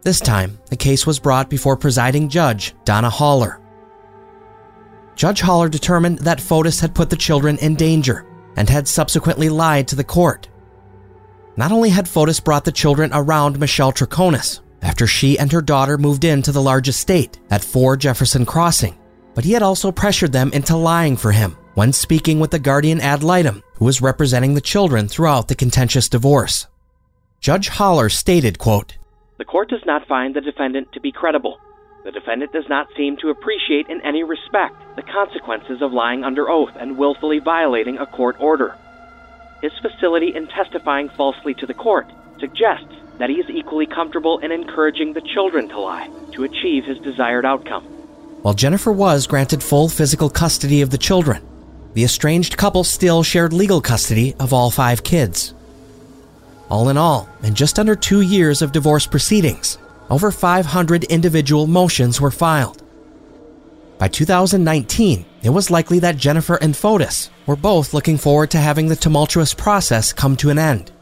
This time, the case was brought before presiding judge Donna Heller. Judge Heller determined that Fotis had put the children in danger and had subsequently lied to the court. Not only had Fotis brought the children around Michelle Troconis after she and her daughter moved into the large estate at 4 Jefferson Crossing, but he had also pressured them into lying for him when speaking with the guardian ad litem who was representing the children throughout the contentious divorce. Judge Heller stated, quote, The court does not find the defendant to be credible. The defendant does not seem to appreciate in any respect the consequences of lying under oath and willfully violating a court order. His facility in testifying falsely to the court suggests that he is equally comfortable in encouraging the children to lie to achieve his desired outcome. While Jennifer was granted full physical custody of the children, the estranged couple still shared legal custody of all five kids. All in all, in just under two years of divorce proceedings, over 500 individual motions were filed. By 2019, it was likely that Jennifer and Fotis were both looking forward to having the tumultuous process come to an end.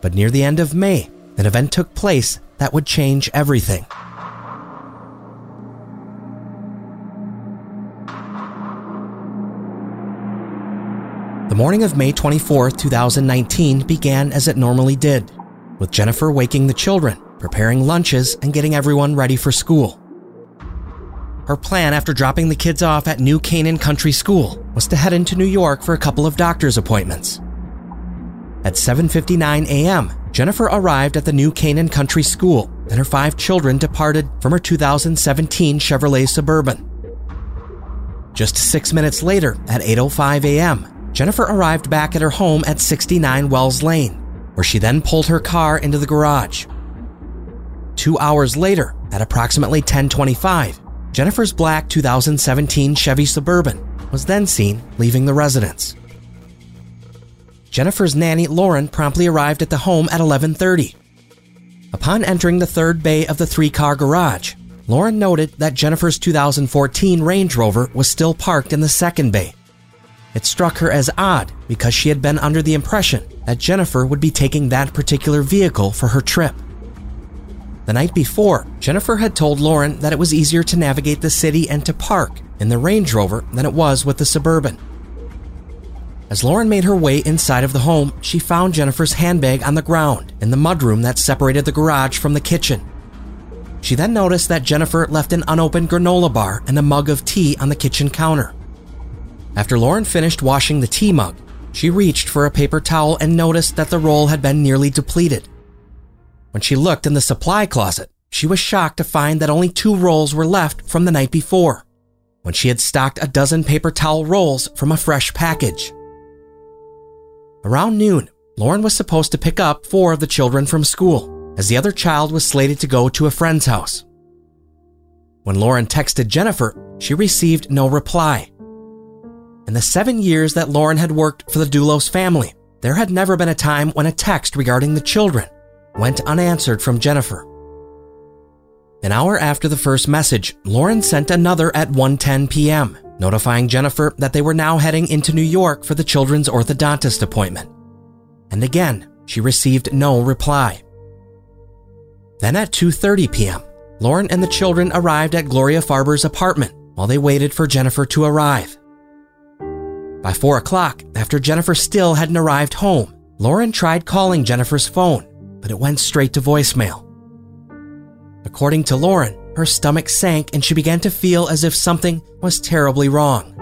But near the end of May, an event took place that would change everything. The morning of May 24, 2019 began as it normally did, with Jennifer waking the children, preparing lunches, and getting everyone ready for school. Her plan after dropping the kids off at New Canaan Country School was to head into New York for a couple of doctor's appointments. At 7:59 a.m., Jennifer arrived at the New Canaan Country School, and her five children departed from her 2017 Chevrolet Suburban. Just 6 minutes later, at 8:05 a.m., Jennifer arrived back at her home at 69 Wells Lane, where she then pulled her car into the garage. 2 hours later, at approximately 10:25, Jennifer's black 2017 Chevy Suburban was then seen leaving the residence. Jennifer's nanny Lauren promptly arrived at the home at 11:30. Upon entering the third bay of the three-car garage, Lauren noted that Jennifer's 2014 Range Rover was still parked in the second bay. It struck her as odd because she had been under the impression that Jennifer would be taking that particular vehicle for her trip. The night before, Jennifer had told Lauren that it was easier to navigate the city and to park in the Range Rover than it was with the Suburban. As Lauren made her way inside of the home, she found Jennifer's handbag on the ground in the mudroom that separated the garage from the kitchen. She then noticed that Jennifer left an unopened granola bar and a mug of tea on the kitchen counter. After Lauren finished washing the tea mug, she reached for a paper towel and noticed that the roll had been nearly depleted. When she looked in the supply closet, she was shocked to find that only two rolls were left from the night before, when she had stocked a dozen paper towel rolls from a fresh package. Around noon, Lauren was supposed to pick up four of the children from school, as the other child was slated to go to a friend's house. When Lauren texted Jennifer, she received no reply. In the seven years that Lauren had worked for the Dulos family, there had never been a time when a text regarding the children went unanswered from Jennifer. An hour after the first message, Lauren sent another at 1:10 p.m., notifying Jennifer that they were now heading into New York for the children's orthodontist appointment. And again, she received no reply. Then at 2:30 p.m., Lauren and the children arrived at Gloria Farber's apartment while they waited for Jennifer to arrive. By 4 o'clock, after Jennifer still hadn't arrived home, Lauren tried calling Jennifer's phone, but it went straight to voicemail. According to Lauren, her stomach sank and she began to feel as if something was terribly wrong.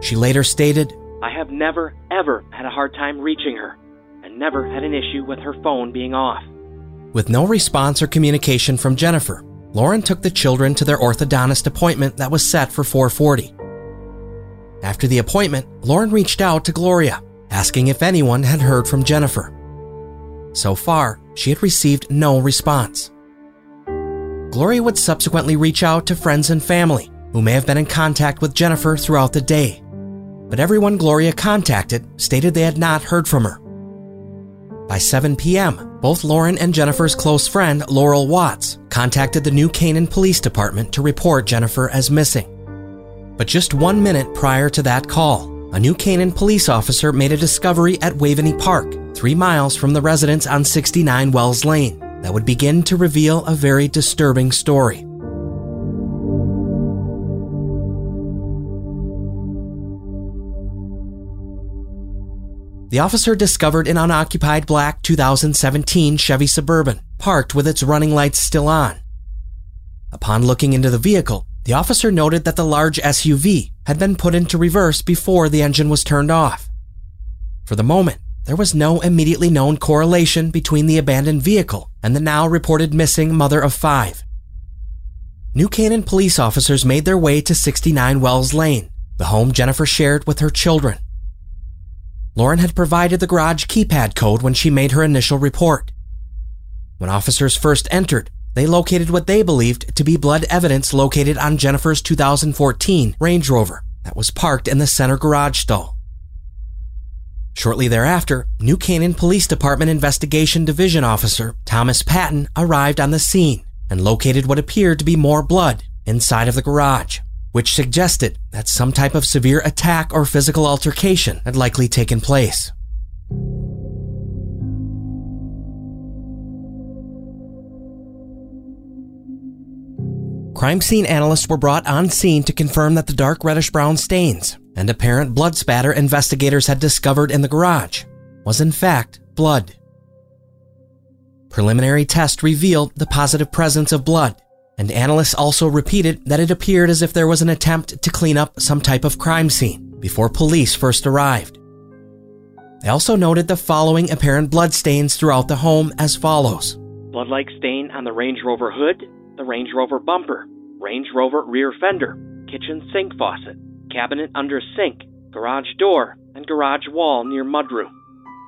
She later stated, I have never, ever had a hard time reaching her, and never had an issue with her phone being off. With no response or communication from Jennifer, Lauren took the children to their orthodontist appointment that was set for 4:40. After the appointment, Lauren reached out to Gloria, asking if anyone had heard from Jennifer. So far, she had received no response. Gloria would subsequently reach out to friends and family who may have been in contact with Jennifer throughout the day. But everyone Gloria contacted stated they had not heard from her. By 7 p.m., both Lauren and Jennifer's close friend, Laurel Watts, contacted the New Canaan Police Department to report Jennifer as missing. But just one minute prior to that call, a New Canaan police officer made a discovery at Waveney Park, three miles from the residence on 69 Wells Lane, that would begin to reveal a very disturbing story. The officer discovered an unoccupied black 2017 Chevy Suburban, parked with its running lights still on. Upon looking into the vehicle, the officer noted that the large SUV had been put into reverse before the engine was turned off. For the moment, there was no immediately known correlation between the abandoned vehicle and the now reported missing mother of five. New Canaan police officers made their way to 69 Wells Lane, the home Jennifer shared with her children. Lauren had provided the garage keypad code when she made her initial report. When officers first entered, they located what they believed to be blood evidence located on Jennifer's 2014 Range Rover that was parked in the center garage stall. Shortly thereafter, New Canaan Police Department Investigation Division Officer Thomas Patton arrived on the scene and located what appeared to be more blood inside of the garage which suggested that some type of severe attack or physical altercation had likely taken place. Crime scene analysts were brought on scene to confirm that the dark reddish brown stains and apparent blood spatter investigators had discovered in the garage was in fact blood. Preliminary tests revealed the positive presence of blood and analysts also repeated that it appeared as if there was an attempt to clean up some type of crime scene before police first arrived. They also noted the following apparent blood stains throughout the home as follows Blood like stain on the Range Rover hood, the Range Rover bumper, Range Rover rear fender, kitchen sink faucet, cabinet under sink, garage door, and garage wall near mudroom.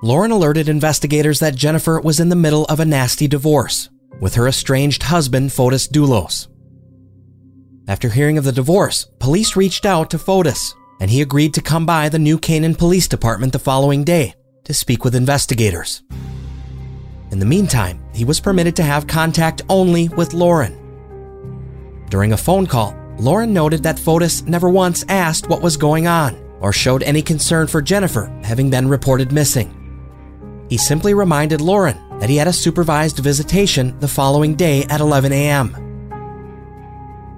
Lauren alerted investigators that Jennifer was in the middle of a nasty divorce with her estranged husband, Fotis Dulos. After hearing of the divorce, police reached out to Fotis, and he agreed to come by the New Canaan Police Department the following day to speak with investigators. In the meantime, he was permitted to have contact only with Lauren. During a phone call, Lauren noted that Fotis never once asked what was going on or showed any concern for Jennifer having been reported missing. He simply reminded Lauren that he had a supervised visitation the following day at 11 a.m.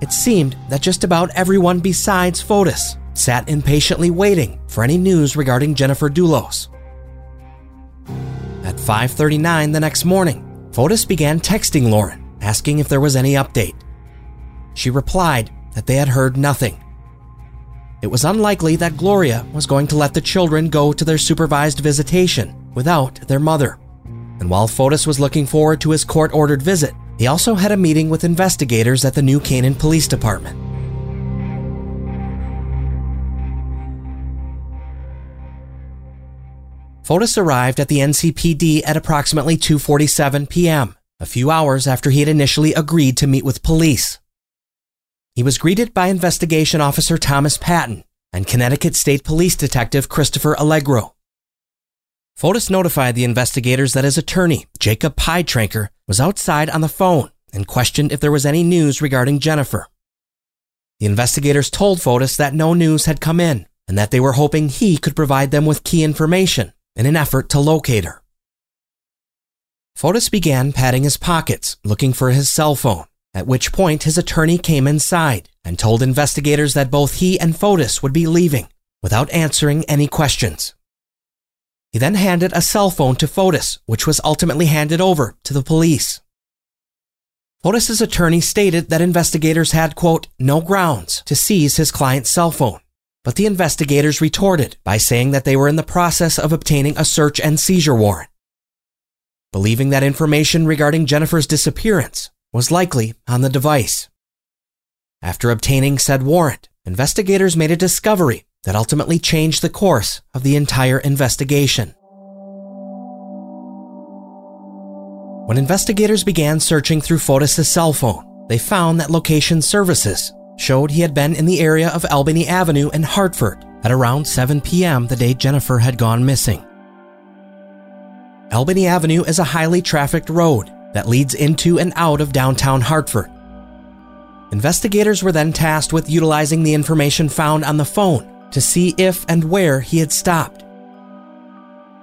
It seemed that just about everyone besides Fotis sat impatiently waiting for any news regarding Jennifer Dulos. At 5:39 the next morning, Fotis began texting Lauren asking if there was any update. She replied that they had heard nothing. It was unlikely that Gloria was going to let the children go to their supervised visitation without their mother And while Fotis was looking forward to his court ordered visit, he also had a meeting with investigators at the New Canaan Police Department. Fotis arrived at the NCPD at approximately 2:47 p.m., a few hours after he had initially agreed to meet with police. He was greeted by investigation officer Thomas Patton and Connecticut State Police Detective Christopher Allegro. Fotis notified the investigators that his attorney, Jacob Pietranker, was outside on the phone and questioned if there was any news regarding Jennifer. The investigators told Fotis that no news had come in and that they were hoping he could provide them with key information in an effort to locate her. Fotis began patting his pockets, looking for his cell phone, at which point his attorney came inside and told investigators that both he and Fotis would be leaving without answering any questions. He then handed a cell phone to Fotis, which was ultimately handed over to the police. Fotis's attorney stated that investigators had, quote, no grounds to seize his client's cell phone. But the investigators retorted by saying that they were in the process of obtaining a search and seizure warrant. Believing that information regarding Jennifer's disappearance was likely on the device. After obtaining said warrant, investigators made a discovery that ultimately changed the course of the entire investigation. When investigators began searching through Fotis' cell phone, they found that location services showed he had been in the area of Albany Avenue in Hartford at around 7 p.m. the day Jennifer had gone missing. Albany Avenue is a highly trafficked road that leads into and out of downtown Hartford. Investigators were then tasked with utilizing the information found on the phone to see if and where he had stopped.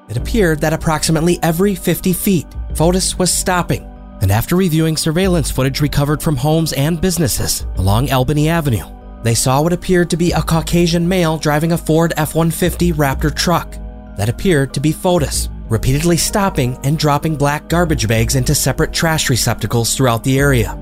It appeared that approximately every 50 feet, Fotis was stopping, and after reviewing surveillance footage recovered from homes and businesses along Albany Avenue, they saw what appeared to be a Caucasian male driving a Ford F 150 Raptor truck that appeared to be Fotis, repeatedly stopping and dropping black garbage bags into separate trash receptacles throughout the area.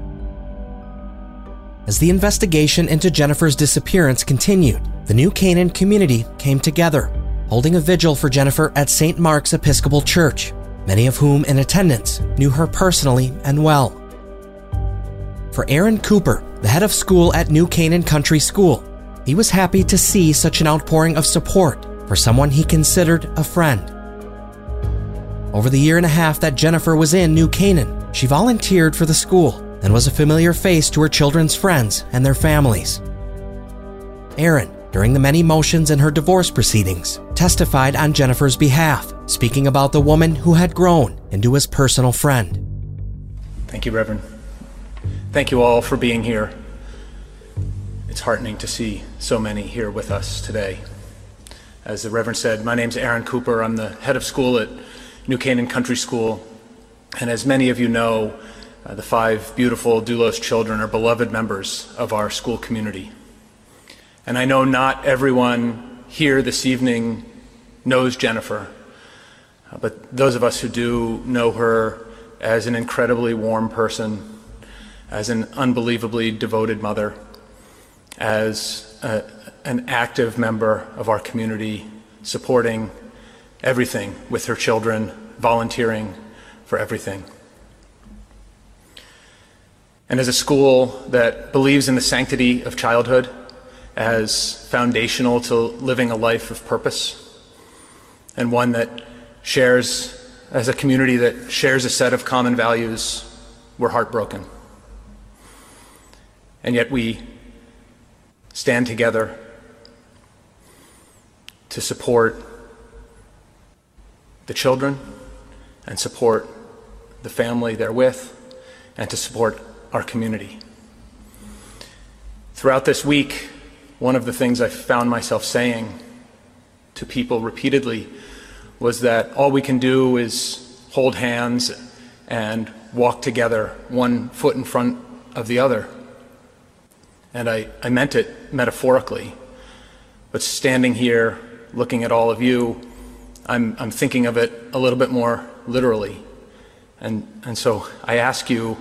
As the investigation into Jennifer's disappearance continued, the New Canaan community came together, holding a vigil for Jennifer at St. Mark's Episcopal Church many of whom in attendance knew her personally and well. For Aaron Cooper, the head of school at New Canaan Country School, he was happy to see such an outpouring of support for someone he considered a friend. Over the year and a half that Jennifer was in New Canaan, she volunteered for the school and was a familiar face to her children's friends and their families. Aaron, during the many motions in her divorce proceedings, testified on Jennifer's behalf, speaking about the woman who had grown into his personal friend. Thank you, Reverend. Thank you all for being here. It's heartening to see so many here with us today. As the Reverend said, my name is Aaron Cooper. I'm the head of school at New Canaan Country School. And as many of you know, uh, the five beautiful Dulos children are beloved members of our school community. And I know not everyone here this evening knows Jennifer, uh, but those of us who do know her as an incredibly warm person, as an unbelievably devoted mother, as a, an active member of our community, supporting everything with her children, volunteering for everything. And as a school that believes in the sanctity of childhood, as foundational to living a life of purpose and one that shares, as a community that shares a set of common values, we're heartbroken. And yet we stand together to support the children and support the family they're with and to support our community. Throughout this week, one of the things I found myself saying to people repeatedly was that all we can do is hold hands and walk together, one foot in front of the other. And I, I meant it metaphorically. But standing here, looking at all of you, I'm, I'm thinking of it a little bit more literally. And, and so I ask you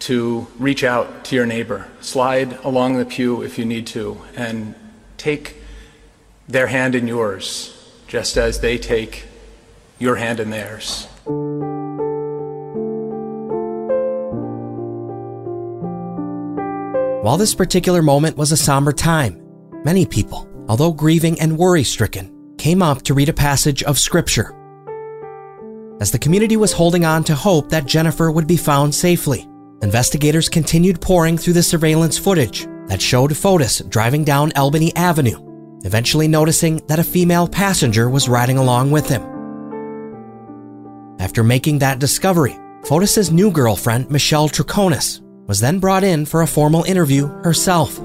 to reach out to your neighbor, slide along the pew if you need to, and take their hand in yours, just as they take your hand in theirs. While this particular moment was a somber time, many people, although grieving and worry stricken, came up to read a passage of Scripture. As the community was holding on to hope that Jennifer would be found safely, investigators continued pouring through the surveillance footage that showed Fotis driving down Albany Avenue, eventually noticing that a female passenger was riding along with him. After making that discovery, Fotis's new girlfriend, Michelle Troconis, was then brought in for a formal interview herself.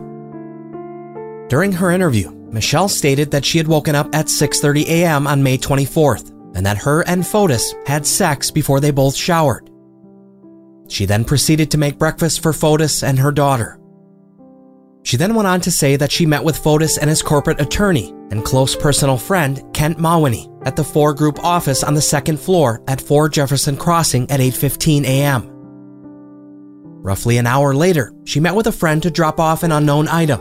During her interview, Michelle stated that she had woken up at 6:30 a.m. on May 24th and that her and Fotis had sex before they both showered. She then proceeded to make breakfast for Fotis and her daughter. She then went on to say that she met with Fotis and his corporate attorney and close personal friend, Kent Mawhinney, at the Fore Group office on the second floor at 4 Jefferson Crossing at 8:15 a.m. Roughly an hour later, she met with a friend to drop off an unknown item.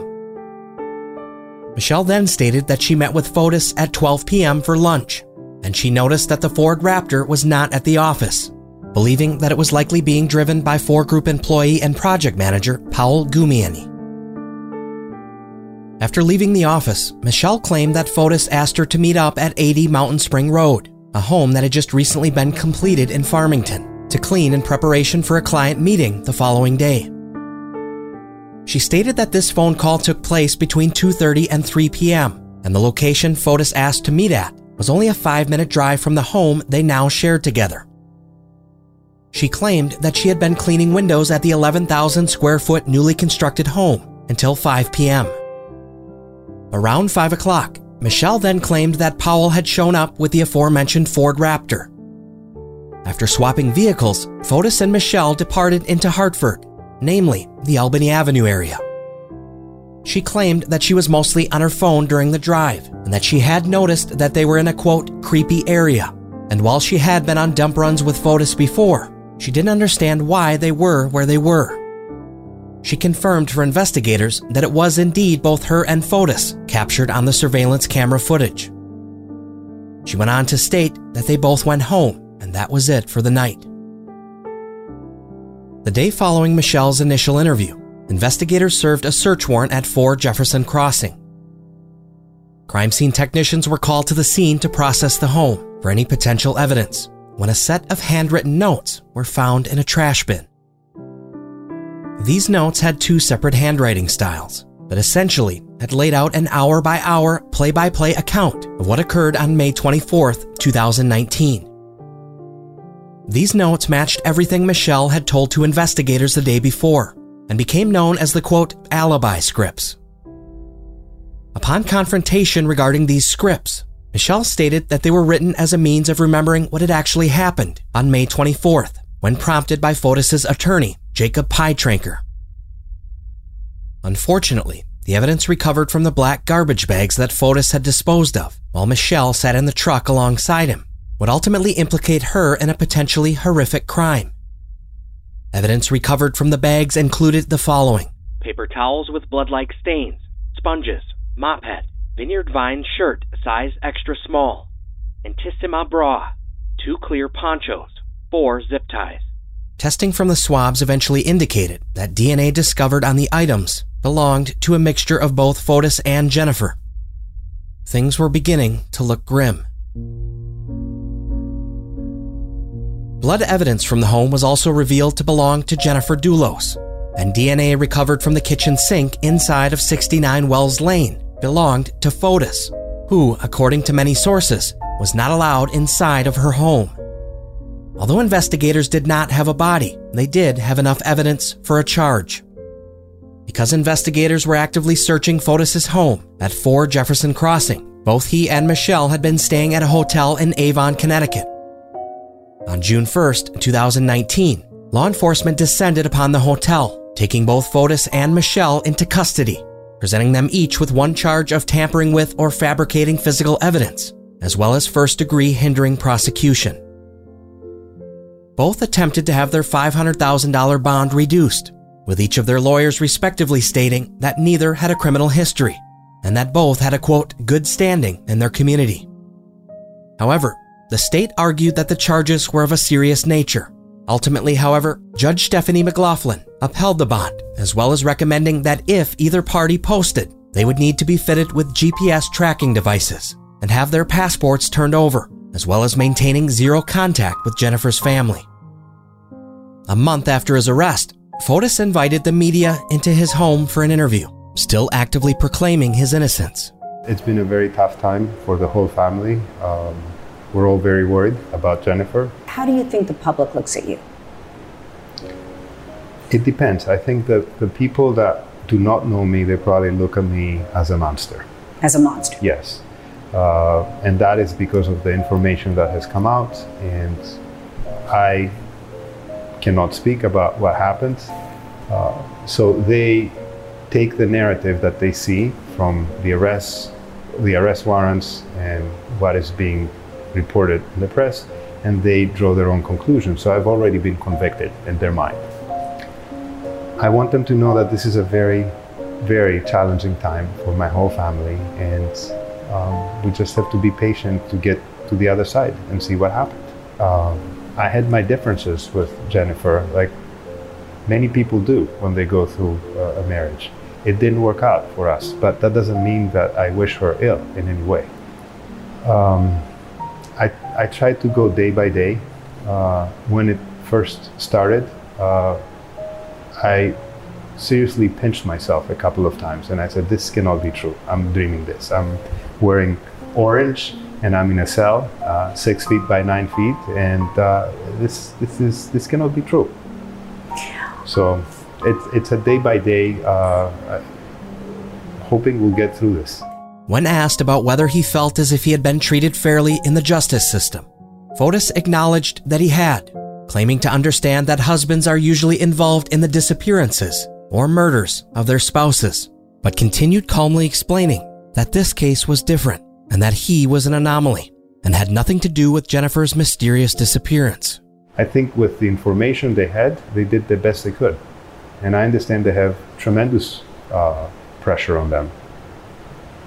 Michelle then stated that she met with Fotis at 12 p.m. for lunch, and she noticed that the Ford Raptor was not at the office, believing that it was likely being driven by Fore Group employee and project manager Paul Gumienny. After leaving the office, Michelle claimed that Fotis asked her to meet up at 80 Mountain Spring Road, a home that had just recently been completed in Farmington to clean in preparation for a client meeting the following day. She stated that this phone call took place between 2:30 and 3 p.m. and the location Fotis asked to meet at was only a 5-minute drive from the home they now shared together. She claimed that she had been cleaning windows at the 11,000 square foot newly constructed home until 5 p.m. Around 5 o'clock, Michelle then claimed that Pawel had shown up with the aforementioned Ford Raptor after swapping vehicles, Fotis and Michelle departed into Hartford, namely the Albany Avenue area. She claimed that she was mostly on her phone during the drive and that she had noticed that they were in a quote, creepy area. And while she had been on dump runs with Fotis before, she didn't understand why they were where they were. She confirmed for investigators that it was indeed both her and Fotis captured on the surveillance camera footage. She went on to state that they both went home and that was it for the night. The day following Michelle's initial interview, investigators served a search warrant at 4 Jefferson Crossing. Crime scene technicians were called to the scene to process the home for any potential evidence when a set of handwritten notes were found in a trash bin. These notes had two separate handwriting styles, but essentially had laid out an hour by hour play by play account of what occurred on May 24, 2019. These notes matched everything Michelle had told to investigators the day before and became known as the quote, alibi scripts. Upon confrontation regarding these scripts, Michelle stated that they were written as a means of remembering what had actually happened on May 24th when prompted by Fotis's attorney, Jacob Pietranker. Unfortunately, the evidence recovered from the black garbage bags that Fotis had disposed of while Michelle sat in the truck alongside him would ultimately implicate her in a potentially horrific crime. Evidence recovered from the bags included the following paper towels with blood like stains, sponges, mop head, vineyard vine shirt, size extra small, Intimissimi bra, two clear ponchos, four zip ties. Testing from the swabs eventually indicated that DNA discovered on the items belonged to a mixture of both Fotis and Jennifer. Things were beginning to look grim. Blood evidence from the home was also revealed to belong to Jennifer Dulos, and DNA recovered from the kitchen sink inside of 69 Wells Lane belonged to Fotis, who, according to many sources, was not allowed inside of her home. Although investigators did not have a body, they did have enough evidence for a charge. Because investigators were actively searching Fotis's home at 4 Jefferson Crossing, both he and Michelle had been staying at a hotel in Avon, Connecticut. On June 1st, 2019, law enforcement descended upon the hotel, taking both Fotis and Michelle into custody, presenting them each with one charge of tampering with or fabricating physical evidence, as well as first degree hindering prosecution. Both attempted to have their $500,000 bond reduced, with each of their lawyers respectively stating that neither had a criminal history and that both had a quote, good standing in their community. However, the state argued that the charges were of a serious nature Ultimately, however, Judge Stephanie McLaughlin upheld the bond, as well as recommending that if either party posted, they would need to be fitted with GPS tracking devices and have their passports turned over, as well as maintaining zero contact with Jennifer's family. A month after his arrest, Fotis invited the media into his home for an interview, still actively proclaiming his innocence. It's been a very tough time for the whole family. Um, we're all very worried about Jennifer. How do you think the public looks at you? It depends. I think that the people that do not know me, they probably look at me as a monster. As a monster? Yes. Uh, and that is because of the information that has come out. And I cannot speak about what happened. Uh, so they take the narrative that they see from the arrests, the arrest warrants, and what is being reported in the press, and they draw their own conclusions. So I've already been convicted in their mind. I want them to know that this is a very, very challenging time for my whole family, and um, we just have to be patient to get to the other side and see what happened. Um, I had my differences with Jennifer, like many people do when they go through uh, a marriage. It didn't work out for us, but that doesn't mean that I wish her ill in any way. Um, I, I tried to go day by day. Uh, when it first started, uh, I seriously pinched myself a couple of times and I said, This cannot be true. I'm dreaming this. I'm wearing orange and I'm in a cell, uh, six feet by nine feet, and uh, this this is this cannot be true. So it's it's a day by day, hoping we'll get through this. When asked about whether he felt as if he had been treated fairly in the justice system, Fotis acknowledged that he had, claiming to understand that husbands are usually involved in the disappearances or murders of their spouses, but continued calmly explaining that this case was different and that he was an anomaly and had nothing to do with Jennifer's mysterious disappearance. I think with the information they had, they did the best they could. And I understand they have tremendous uh, pressure on them.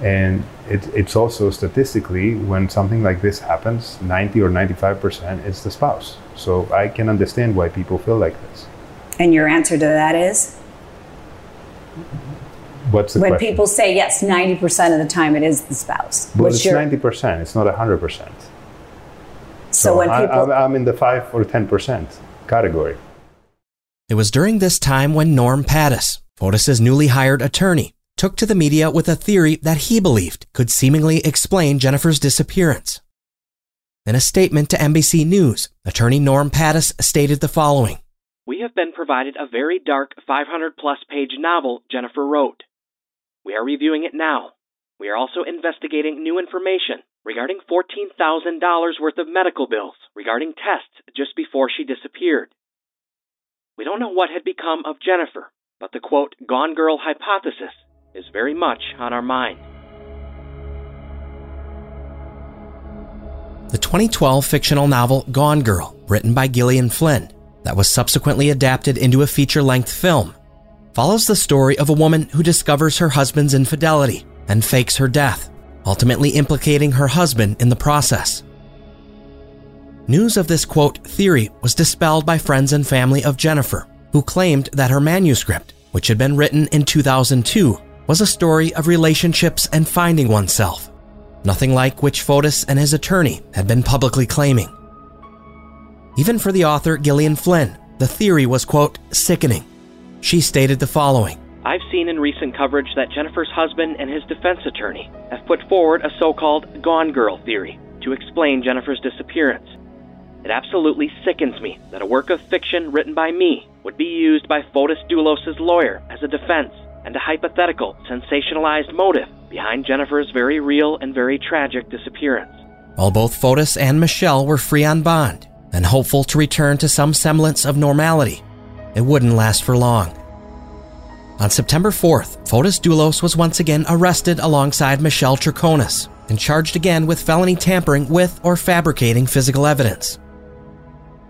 And it, it's also statistically, when something like this happens, 90 or 95% is the spouse. So I can understand why people feel like this. And your answer to that is? What's the when question? people say yes, 90% of the time it is the spouse. But What's it's your- 90%, it's not 100%. So when I, people- I'm, I'm in the 5 or 10% category. It was during this time when Norm Pattis, Fotis's newly hired attorney, took to the media with a theory that he believed could seemingly explain Jennifer's disappearance. In a statement to NBC News, attorney Norm Pattis stated the following We have been provided a very dark 500 plus page novel Jennifer wrote. We are reviewing it now. We are also investigating new information regarding $14,000 worth of medical bills regarding tests just before she disappeared. We don't know what had become of Jennifer, but the quote, gone girl hypothesis is very much on our mind. The 2012 fictional novel Gone Girl, written by Gillian Flynn, that was subsequently adapted into a feature length film, follows the story of a woman who discovers her husband's infidelity and fakes her death, ultimately implicating her husband in the process. News of this quote theory was dispelled by friends and family of Jennifer, who claimed that her manuscript, which had been written in 2002, was a story of relationships and finding oneself, nothing like which Fotis and his attorney had been publicly claiming. Even for the author Gillian Flynn, the theory was, quote, sickening. She stated the following I've seen in recent coverage that Jennifer's husband and his defense attorney have put forward a so called Gone Girl theory to explain Jennifer's disappearance. It absolutely sickens me that a work of fiction written by me would be used by Fotis Dulos' lawyer as a defense and a hypothetical, sensationalized motive behind Jennifer's very real and very tragic disappearance. While both Fotis and Michelle were free on bond and hopeful to return to some semblance of normality, it wouldn't last for long. On September 4th, Fotis Dulos was once again arrested alongside Michelle Troconis and charged again with felony tampering with or fabricating physical evidence.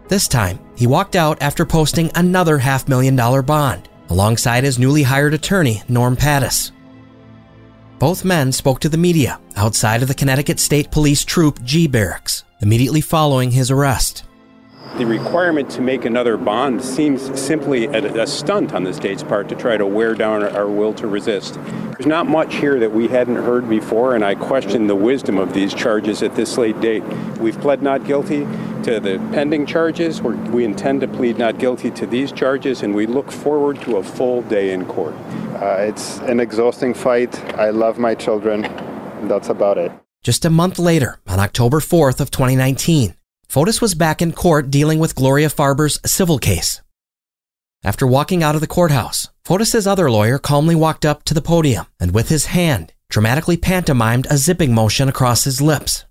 This time, he walked out after posting another half million dollar bond alongside his newly hired attorney, Norm Pattis. Both men spoke to the media outside of the Connecticut State Police Troop G barracks immediately following his arrest. The requirement to make another bond seems simply a, a stunt on the state's part to try to wear down our will to resist. There's not much here that we hadn't heard before, and I question the wisdom of these charges at this late date. We've pled not guilty to the pending charges. We're, we intend to plead not guilty to these charges, and we look forward to a full day in court. Uh, it's an exhausting fight. I love my children. That's about it. Just a month later, on October 4th of 2019, Fotis was back in court dealing with Gloria Farber's civil case. After walking out of the courthouse, Fotis's other lawyer calmly walked up to the podium and with his hand dramatically pantomimed a zipping motion across his lips.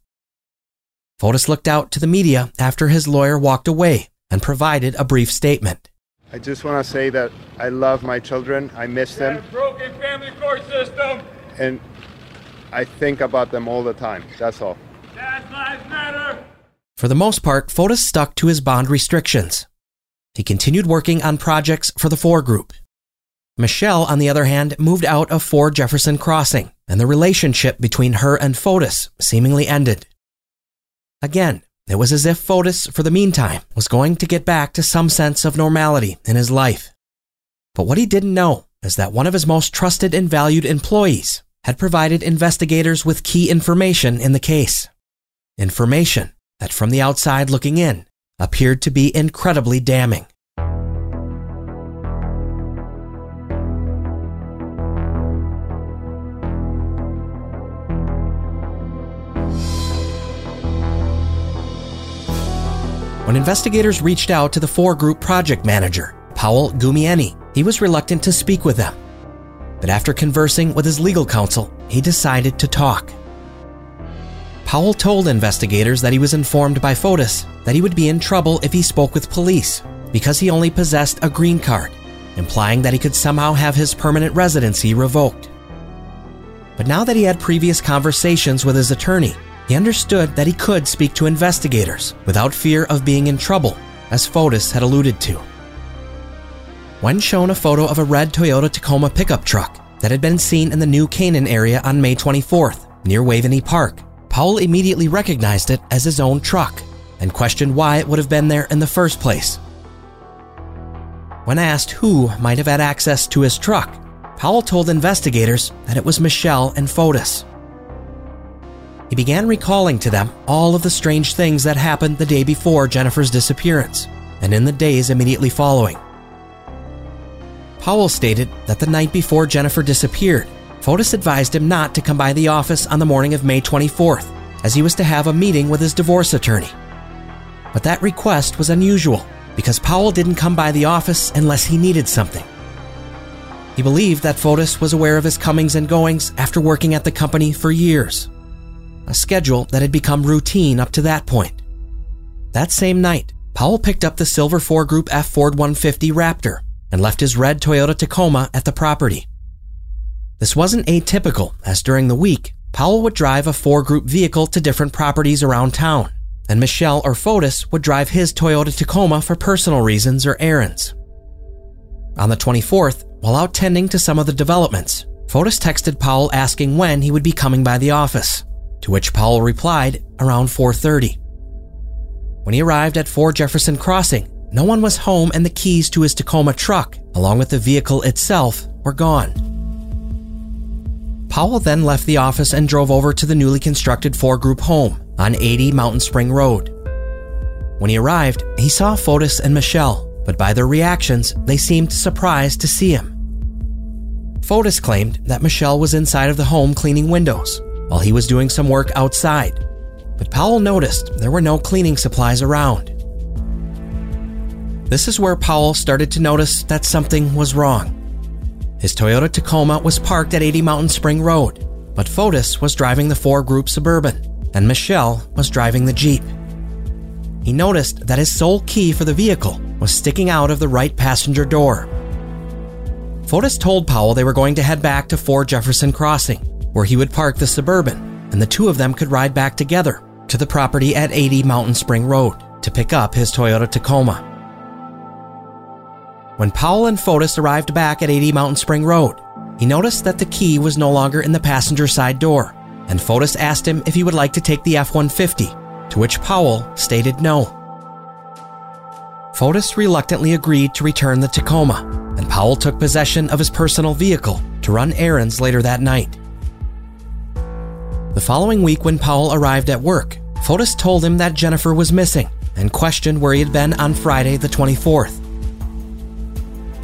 Fotis looked out to the media after his lawyer walked away and provided a brief statement. I just want to say that I love my children. I miss them. broken family court system. And I think about them all the time. That's all. Dad's lives matter. For the most part, Fotis stuck to his bond restrictions. He continued working on projects for the Fore Group. Michelle, on the other hand, moved out of 4 Jefferson Crossing, and the relationship between her and Fotis seemingly ended. Again, it was as if Fotis, for the meantime, was going to get back to some sense of normality in his life. But what he didn't know is that one of his most trusted and valued employees had provided investigators with key information in the case. Information that, from the outside looking in, appeared to be incredibly damning. When investigators reached out to the Fore Group project manager, Pawel Gumienny, he was reluctant to speak with them. But after conversing with his legal counsel, he decided to talk. Pawel told investigators that he was informed by Fotis that he would be in trouble if he spoke with police because he only possessed a green card, implying that he could somehow have his permanent residency revoked. But now that he had previous conversations with his attorney, he understood that he could speak to investigators without fear of being in trouble, as Fotis had alluded to. When shown a photo of a red Toyota Tacoma pickup truck that had been seen in the New Canaan area on May 24th, near Waveney Park, Pawel immediately recognized it as his own truck and questioned why it would have been there in the first place. When asked who might have had access to his truck, Pawel told investigators that it was Michelle and Fotis. He began recalling to them all of the strange things that happened the day before Jennifer's disappearance and in the days immediately following. Pawel stated that the night before Jennifer disappeared, Fotis advised him not to come by the office on the morning of May 24th, as he was to have a meeting with his divorce attorney. But that request was unusual because Pawel didn't come by the office unless he needed something. He believed that Fotis was aware of his comings and goings after working at the company for years, a schedule that had become routine up to that point. That same night, Pawel picked up the silver Fore Group F Ford 150 Raptor and left his red Toyota Tacoma at the property. This wasn't atypical, as during the week, Pawel would drive a Fore Group vehicle to different properties around town, and Michelle or Fotis would drive his Toyota Tacoma for personal reasons or errands. On the 24th, while out tending to some of the developments, Fotis texted Pawel asking when he would be coming by the office, to which Pawel replied around 4:30. When he arrived at 4 Jefferson Crossing, no one was home and the keys to his Tacoma truck, along with the vehicle itself, were gone. Pawel then left the office and drove over to the newly constructed Fore Group home on 80 Mountain Spring Road. When he arrived, he saw Fotis and Michelle, but by their reactions, they seemed surprised to see him. Fotis claimed that Michelle was inside of the home cleaning windows, while he was doing some work outside, but Pawel noticed there were no cleaning supplies around. This is where Pawel started to notice that something was wrong. His Toyota Tacoma was parked at 80 Mountain Spring Road, but Fotis was driving the Fore Group Suburban, and Michelle was driving the Jeep. He noticed that his sole key for the vehicle was sticking out of the right passenger door. Fotis told Pawel they were going to head back to 4 Jefferson Crossing, where he would park the Suburban, and the two of them could ride back together to the property at 80 Mountain Spring Road to pick up his Toyota Tacoma. When Pawel and Fotis arrived back at 80 Mountain Spring Road, he noticed that the key was no longer in the passenger side door, and Fotis asked him if he would like to take the F 150, to which Pawel stated no. Fotis reluctantly agreed to return the Tacoma, and Pawel took possession of his personal vehicle to run errands later that night. The following week, when Pawel arrived at work, Fotis told him that Jennifer was missing and questioned where he had been on Friday, the 24th.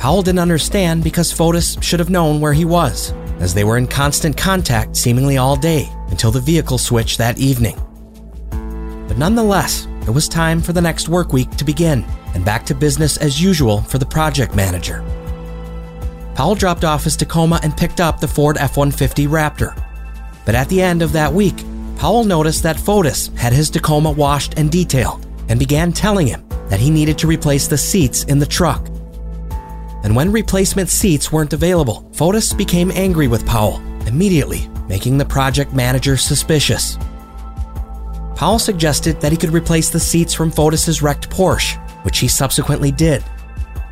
Pawel didn't understand because Fotis should have known where he was, as they were in constant contact seemingly all day until the vehicle switched that evening. But nonetheless, it was time for the next work week to begin and back to business as usual for the project manager. Pawel dropped off his Tacoma and picked up the Ford F 150 Raptor. But at the end of that week, Pawel noticed that Fotis had his Tacoma washed and detailed and began telling him that he needed to replace the seats in the truck. And when replacement seats weren't available, Fotis became angry with Pawel, immediately making the project manager suspicious. Pawel suggested that he could replace the seats from Fotis's wrecked Porsche, which he subsequently did.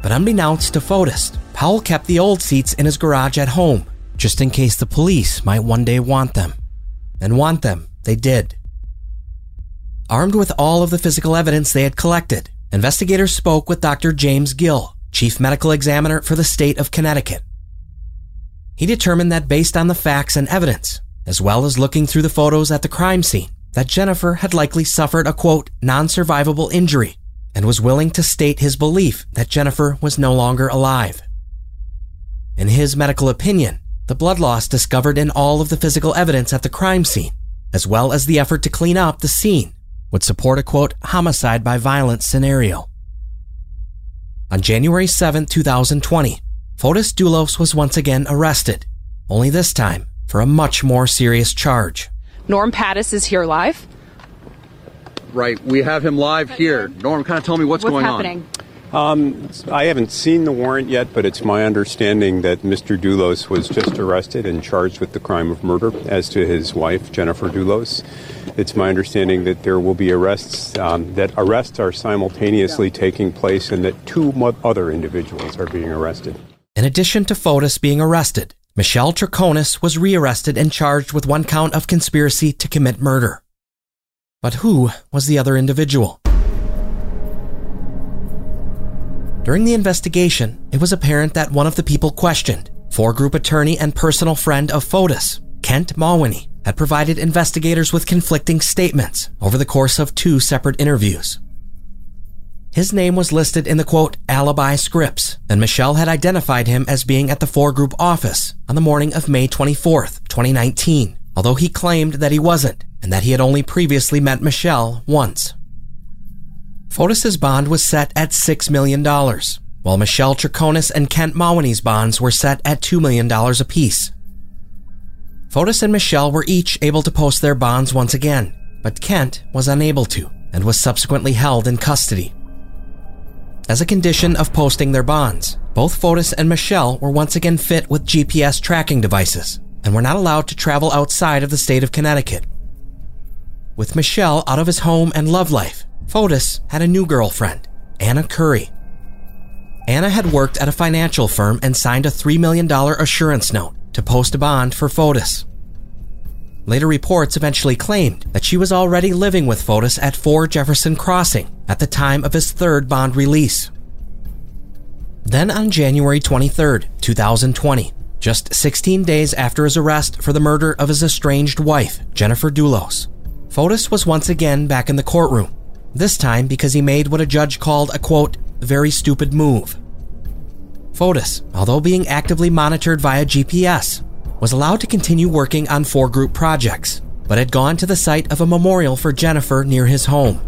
But unbeknownst to Fotis, Pawel kept the old seats in his garage at home, just in case the police might one day want them. And want them, they did. Armed with all of the physical evidence they had collected, investigators spoke with Dr. James Gill, chief medical examiner for the state of Connecticut. He determined that based on the facts and evidence, as well as looking through the photos at the crime scene, that Jennifer had likely suffered a quote, non survivable injury and was willing to state his belief that Jennifer was no longer alive. In his medical opinion, the blood loss discovered in all of the physical evidence at the crime scene, as well as the effort to clean up the scene, would support a quote, homicide by violence scenario. On January 7, 2020, Fotis Dulos was once again arrested, only this time for a much more serious charge. Norm Pattis is here live. Right, we have him live here. Norm, kind of tell me what's, What's going happening? Um, I haven't seen the warrant yet, but it's my understanding that Mr. Dulos was just arrested and charged with the crime of murder, as to his wife, Jennifer Dulos. It's my understanding that there will be arrests, um, that arrests are simultaneously taking place, and that two mo- other individuals are being arrested. In addition to Fotis being arrested, Michelle Troconis was rearrested and charged with one count of conspiracy to commit murder. But who was the other individual? During the investigation, it was apparent that one of the people questioned, Fore Group attorney and personal friend of Fotis, Kent Mawhinney, had provided investigators with conflicting statements over the course of two separate interviews. His name was listed in the quote, alibi scripts, and Michelle had identified him as being at the Fore Group office on the morning of May 24th, 2019, although he claimed that he wasn't and that he had only previously met Michelle once. Fotis's bond was set at $6 million, while Michelle Troconis and Kent Mawhinney's bonds were set at $2 million apiece. Fotis and Michelle were each able to post their bonds once again, but Kent was unable to and was subsequently held in custody. As a condition of posting their bonds, both Fotis and Michelle were once again fit with GPS tracking devices and were not allowed to travel outside of the state of Connecticut. With Michelle out of his home and love life, Fotis had a new girlfriend, Anna Curry. Anna had worked at a financial firm and signed a $3 million assurance note to post a bond for Fotis. Later reports eventually claimed that she was already living with Fotis at 4 Jefferson Crossing at the time of his third bond release. Then on January 23, 2020, just 16 days after his arrest for the murder of his estranged wife, Jennifer Dulos, Fotis was once again back in the courtroom, this time because he made what a judge called a quote, very stupid move. Fotis, although being actively monitored via GPS, was allowed to continue working on Fore Group projects, but had gone to the site of a memorial for Jennifer near his home.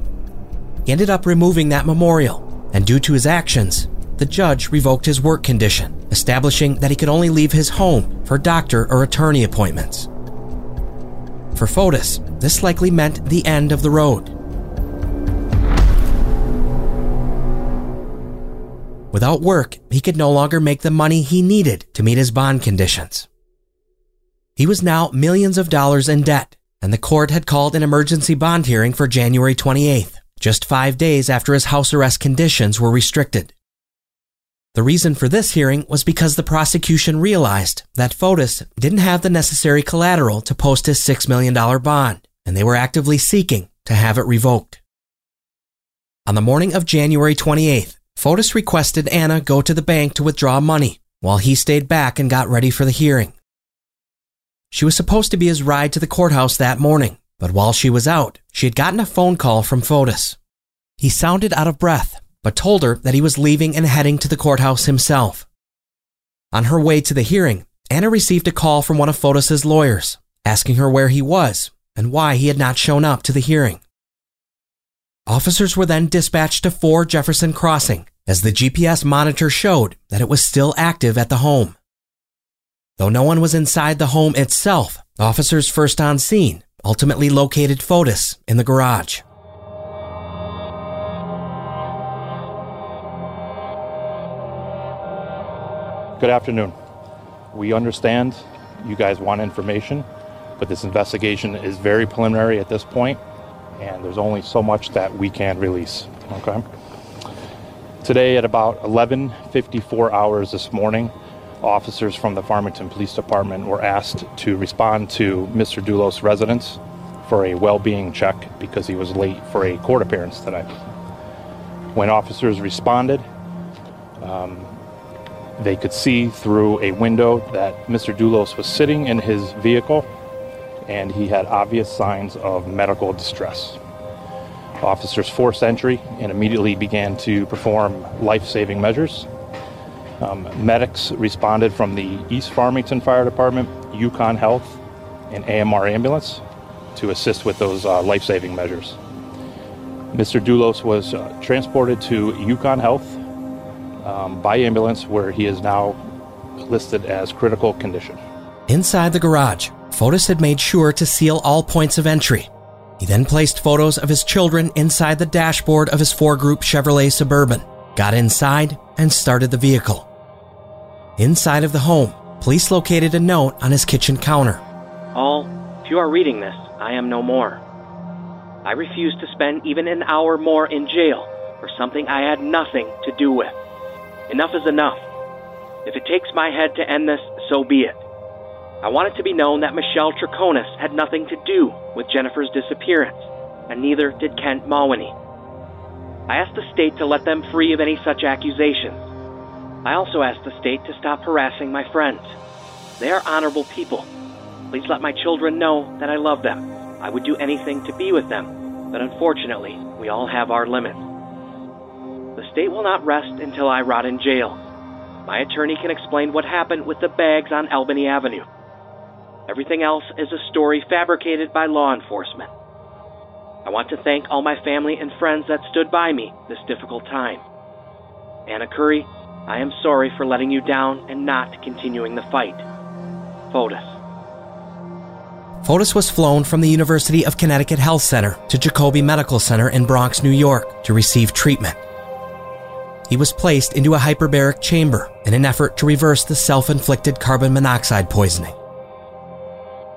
He ended up removing that memorial, and due to his actions, the judge revoked his work condition, establishing that he could only leave his home for doctor or attorney appointments. For Fotis, this likely meant the end of the road. Without work, he could no longer make the money he needed to meet his bond conditions. He was now millions of dollars in debt, and the court had called an emergency bond hearing for January 28th, just five days after his house arrest conditions were restricted. The reason for this hearing was because the prosecution realized that Fotis didn't have the necessary collateral to post his $6 million bond, and they were actively seeking to have it revoked. On the morning of January 28th, Fotis requested Anna go to the bank to withdraw money while he stayed back and got ready for the hearing. She was supposed to be his ride to the courthouse that morning, but while she was out, she had gotten a phone call from Fotis. He sounded out of breath, but told her that he was leaving and heading to the courthouse himself. On her way to the hearing, Anna received a call from one of Fotis's lawyers, asking her where he was and why he had not shown up to the hearing. Officers were then dispatched to 4 Jefferson Crossing as the GPS monitor showed that it was still active at the home. Though no one was inside the home itself, officers first on scene ultimately located Fotis in the garage. Good afternoon. We understand you guys want information, but this investigation is very preliminary at this point, and there's only so much that we can release. Okay. Today at about 11:54 hours this morning, officers from the Farmington Police Department were asked to respond to Mr. Dulos' residence for a well-being check because he was late for a court appearance tonight. When officers responded, um, they could see through a window that Mr. Dulos was sitting in his vehicle and he had obvious signs of medical distress. Officers forced entry and immediately began to perform life saving measures. Um, medics responded from the East Farmington Fire Department, UConn Health, and AMR Ambulance to assist with those uh, life saving measures. Mr. Dulos was uh, transported to UConn Health um, by ambulance, where he is now listed as critical condition. Inside the garage, Fotis had made sure to seal all points of entry. He then placed photos of his children inside the dashboard of his Fore Group Chevrolet Suburban, got inside, and started the vehicle. Inside of the home, police located a note on his kitchen counter. All, if you are reading this, I am no more. I refuse to spend even an hour more in jail for something I had nothing to do with. Enough is enough. If it takes my head to end this, so be it. I want it to be known that Michelle Troconis had nothing to do with Jennifer's disappearance, and neither did Kent Mawhinney. I asked the state to let them free of any such accusations. I also asked the state to stop harassing my friends. They are honorable people. Please let my children know that I love them. I would do anything to be with them, but unfortunately, we all have our limits. The state will not rest until I rot in jail. My attorney can explain what happened with the bags on Albany Avenue. Everything else is a story fabricated by law enforcement. I want to thank all my family and friends that stood by me this difficult time. Anna Curry, I am sorry for letting you down and not continuing the fight. Fotis. Fotis was flown from the University of Connecticut Health Center to Jacobi Medical Center in Bronx, New York to receive treatment. He was placed into a hyperbaric chamber in an effort to reverse the self inflicted carbon monoxide poisoning.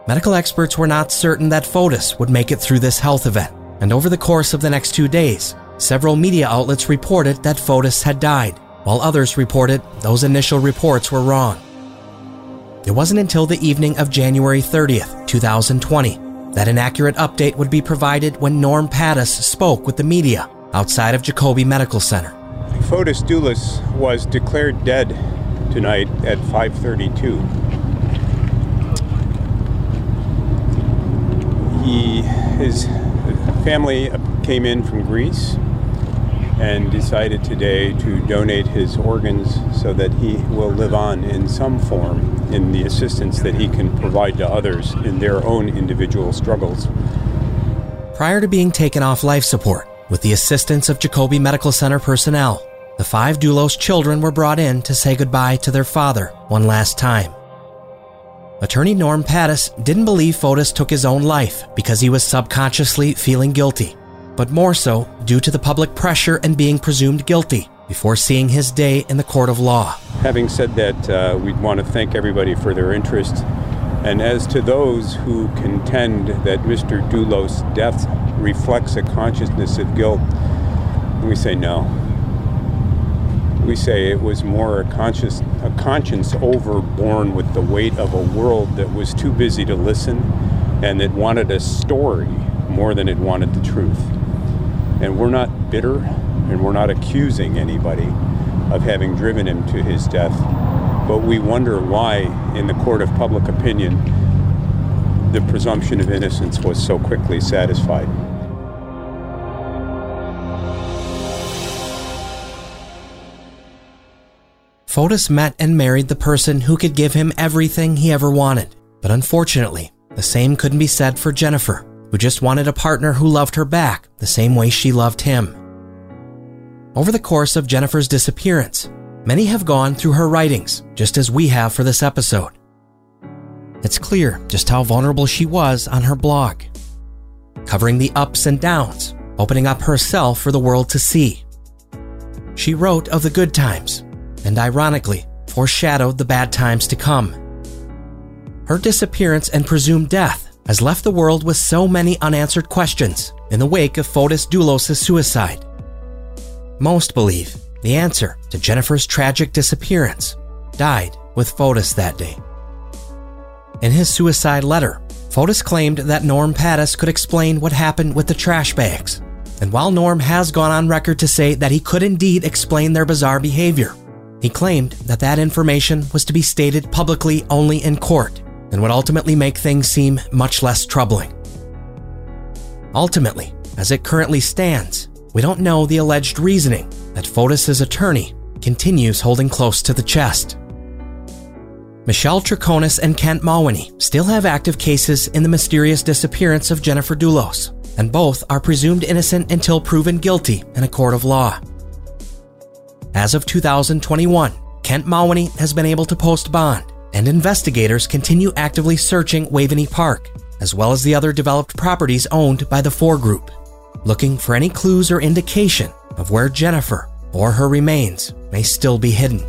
Medical experts were not certain that Fotis would make it through this health event, and over the course of the next two days, several media outlets reported that Fotis had died, while others reported those initial reports were wrong. It wasn't until the evening of January 30th, 2020, that an accurate update would be provided when Norm Pattis spoke with the media outside of Jacobi Medical Center. Fotis Dulos was declared dead tonight at 5:32. He his family came in from Greece and decided today to donate his organs so that he will live on in some form in the assistance that he can provide to others in their own individual struggles. Prior to being taken off life support, with the assistance of Jacobi Medical Center personnel, the five Dulos children were brought in to say goodbye to their father one last time. Attorney Norm Pattis didn't believe Fotis took his own life because he was subconsciously feeling guilty, but more so due to the public pressure and being presumed guilty before seeing his day in the court of law. Having said that, uh, we'd want to thank everybody for their interest. And as to those who contend that Mr. Dulos' death reflects a consciousness of guilt, we say no. We say it was more a conscious a conscience overborne with the weight of a world that was too busy to listen and that wanted a story more than it wanted the truth. And we're not bitter and we're not accusing anybody of having driven him to his death. But we wonder why, in the court of public opinion, the presumption of innocence was so quickly satisfied. Fotis met and married the person who could give him everything he ever wanted. But unfortunately, the same couldn't be said for Jennifer, who just wanted a partner who loved her back the same way she loved him. Over the course of Jennifer's disappearance, many have gone through her writings, just as we have for this episode. It's clear just how vulnerable she was on her blog, covering the ups and downs, opening up herself for the world to see. She wrote of the good times, and ironically, foreshadowed the bad times to come. Her disappearance and presumed death has left the world with so many unanswered questions in the wake of Fotis Dulos' suicide. Most believe the answer to Jennifer's tragic disappearance died with Fotis that day. In his suicide letter, Fotis claimed that Norm Pattis could explain what happened with the trash bags. And while Norm has gone on record to say that he could indeed explain their bizarre behavior, he claimed that that information was to be stated publicly only in court and would ultimately make things seem much less troubling. Ultimately, as it currently stands, we don't know the alleged reasoning that Fotis' attorney continues holding close to the chest. Michelle Troconis and Kent Mawhinney still have active cases in the mysterious disappearance of Jennifer Dulos, and both are presumed innocent until proven guilty in a court of law. As of 2021, Kent Mawhinney has been able to post bond, and investigators continue actively searching Waveney Park, as well as the other developed properties owned by the Fore Group, looking for any clues or indication of where Jennifer or her remains may still be hidden.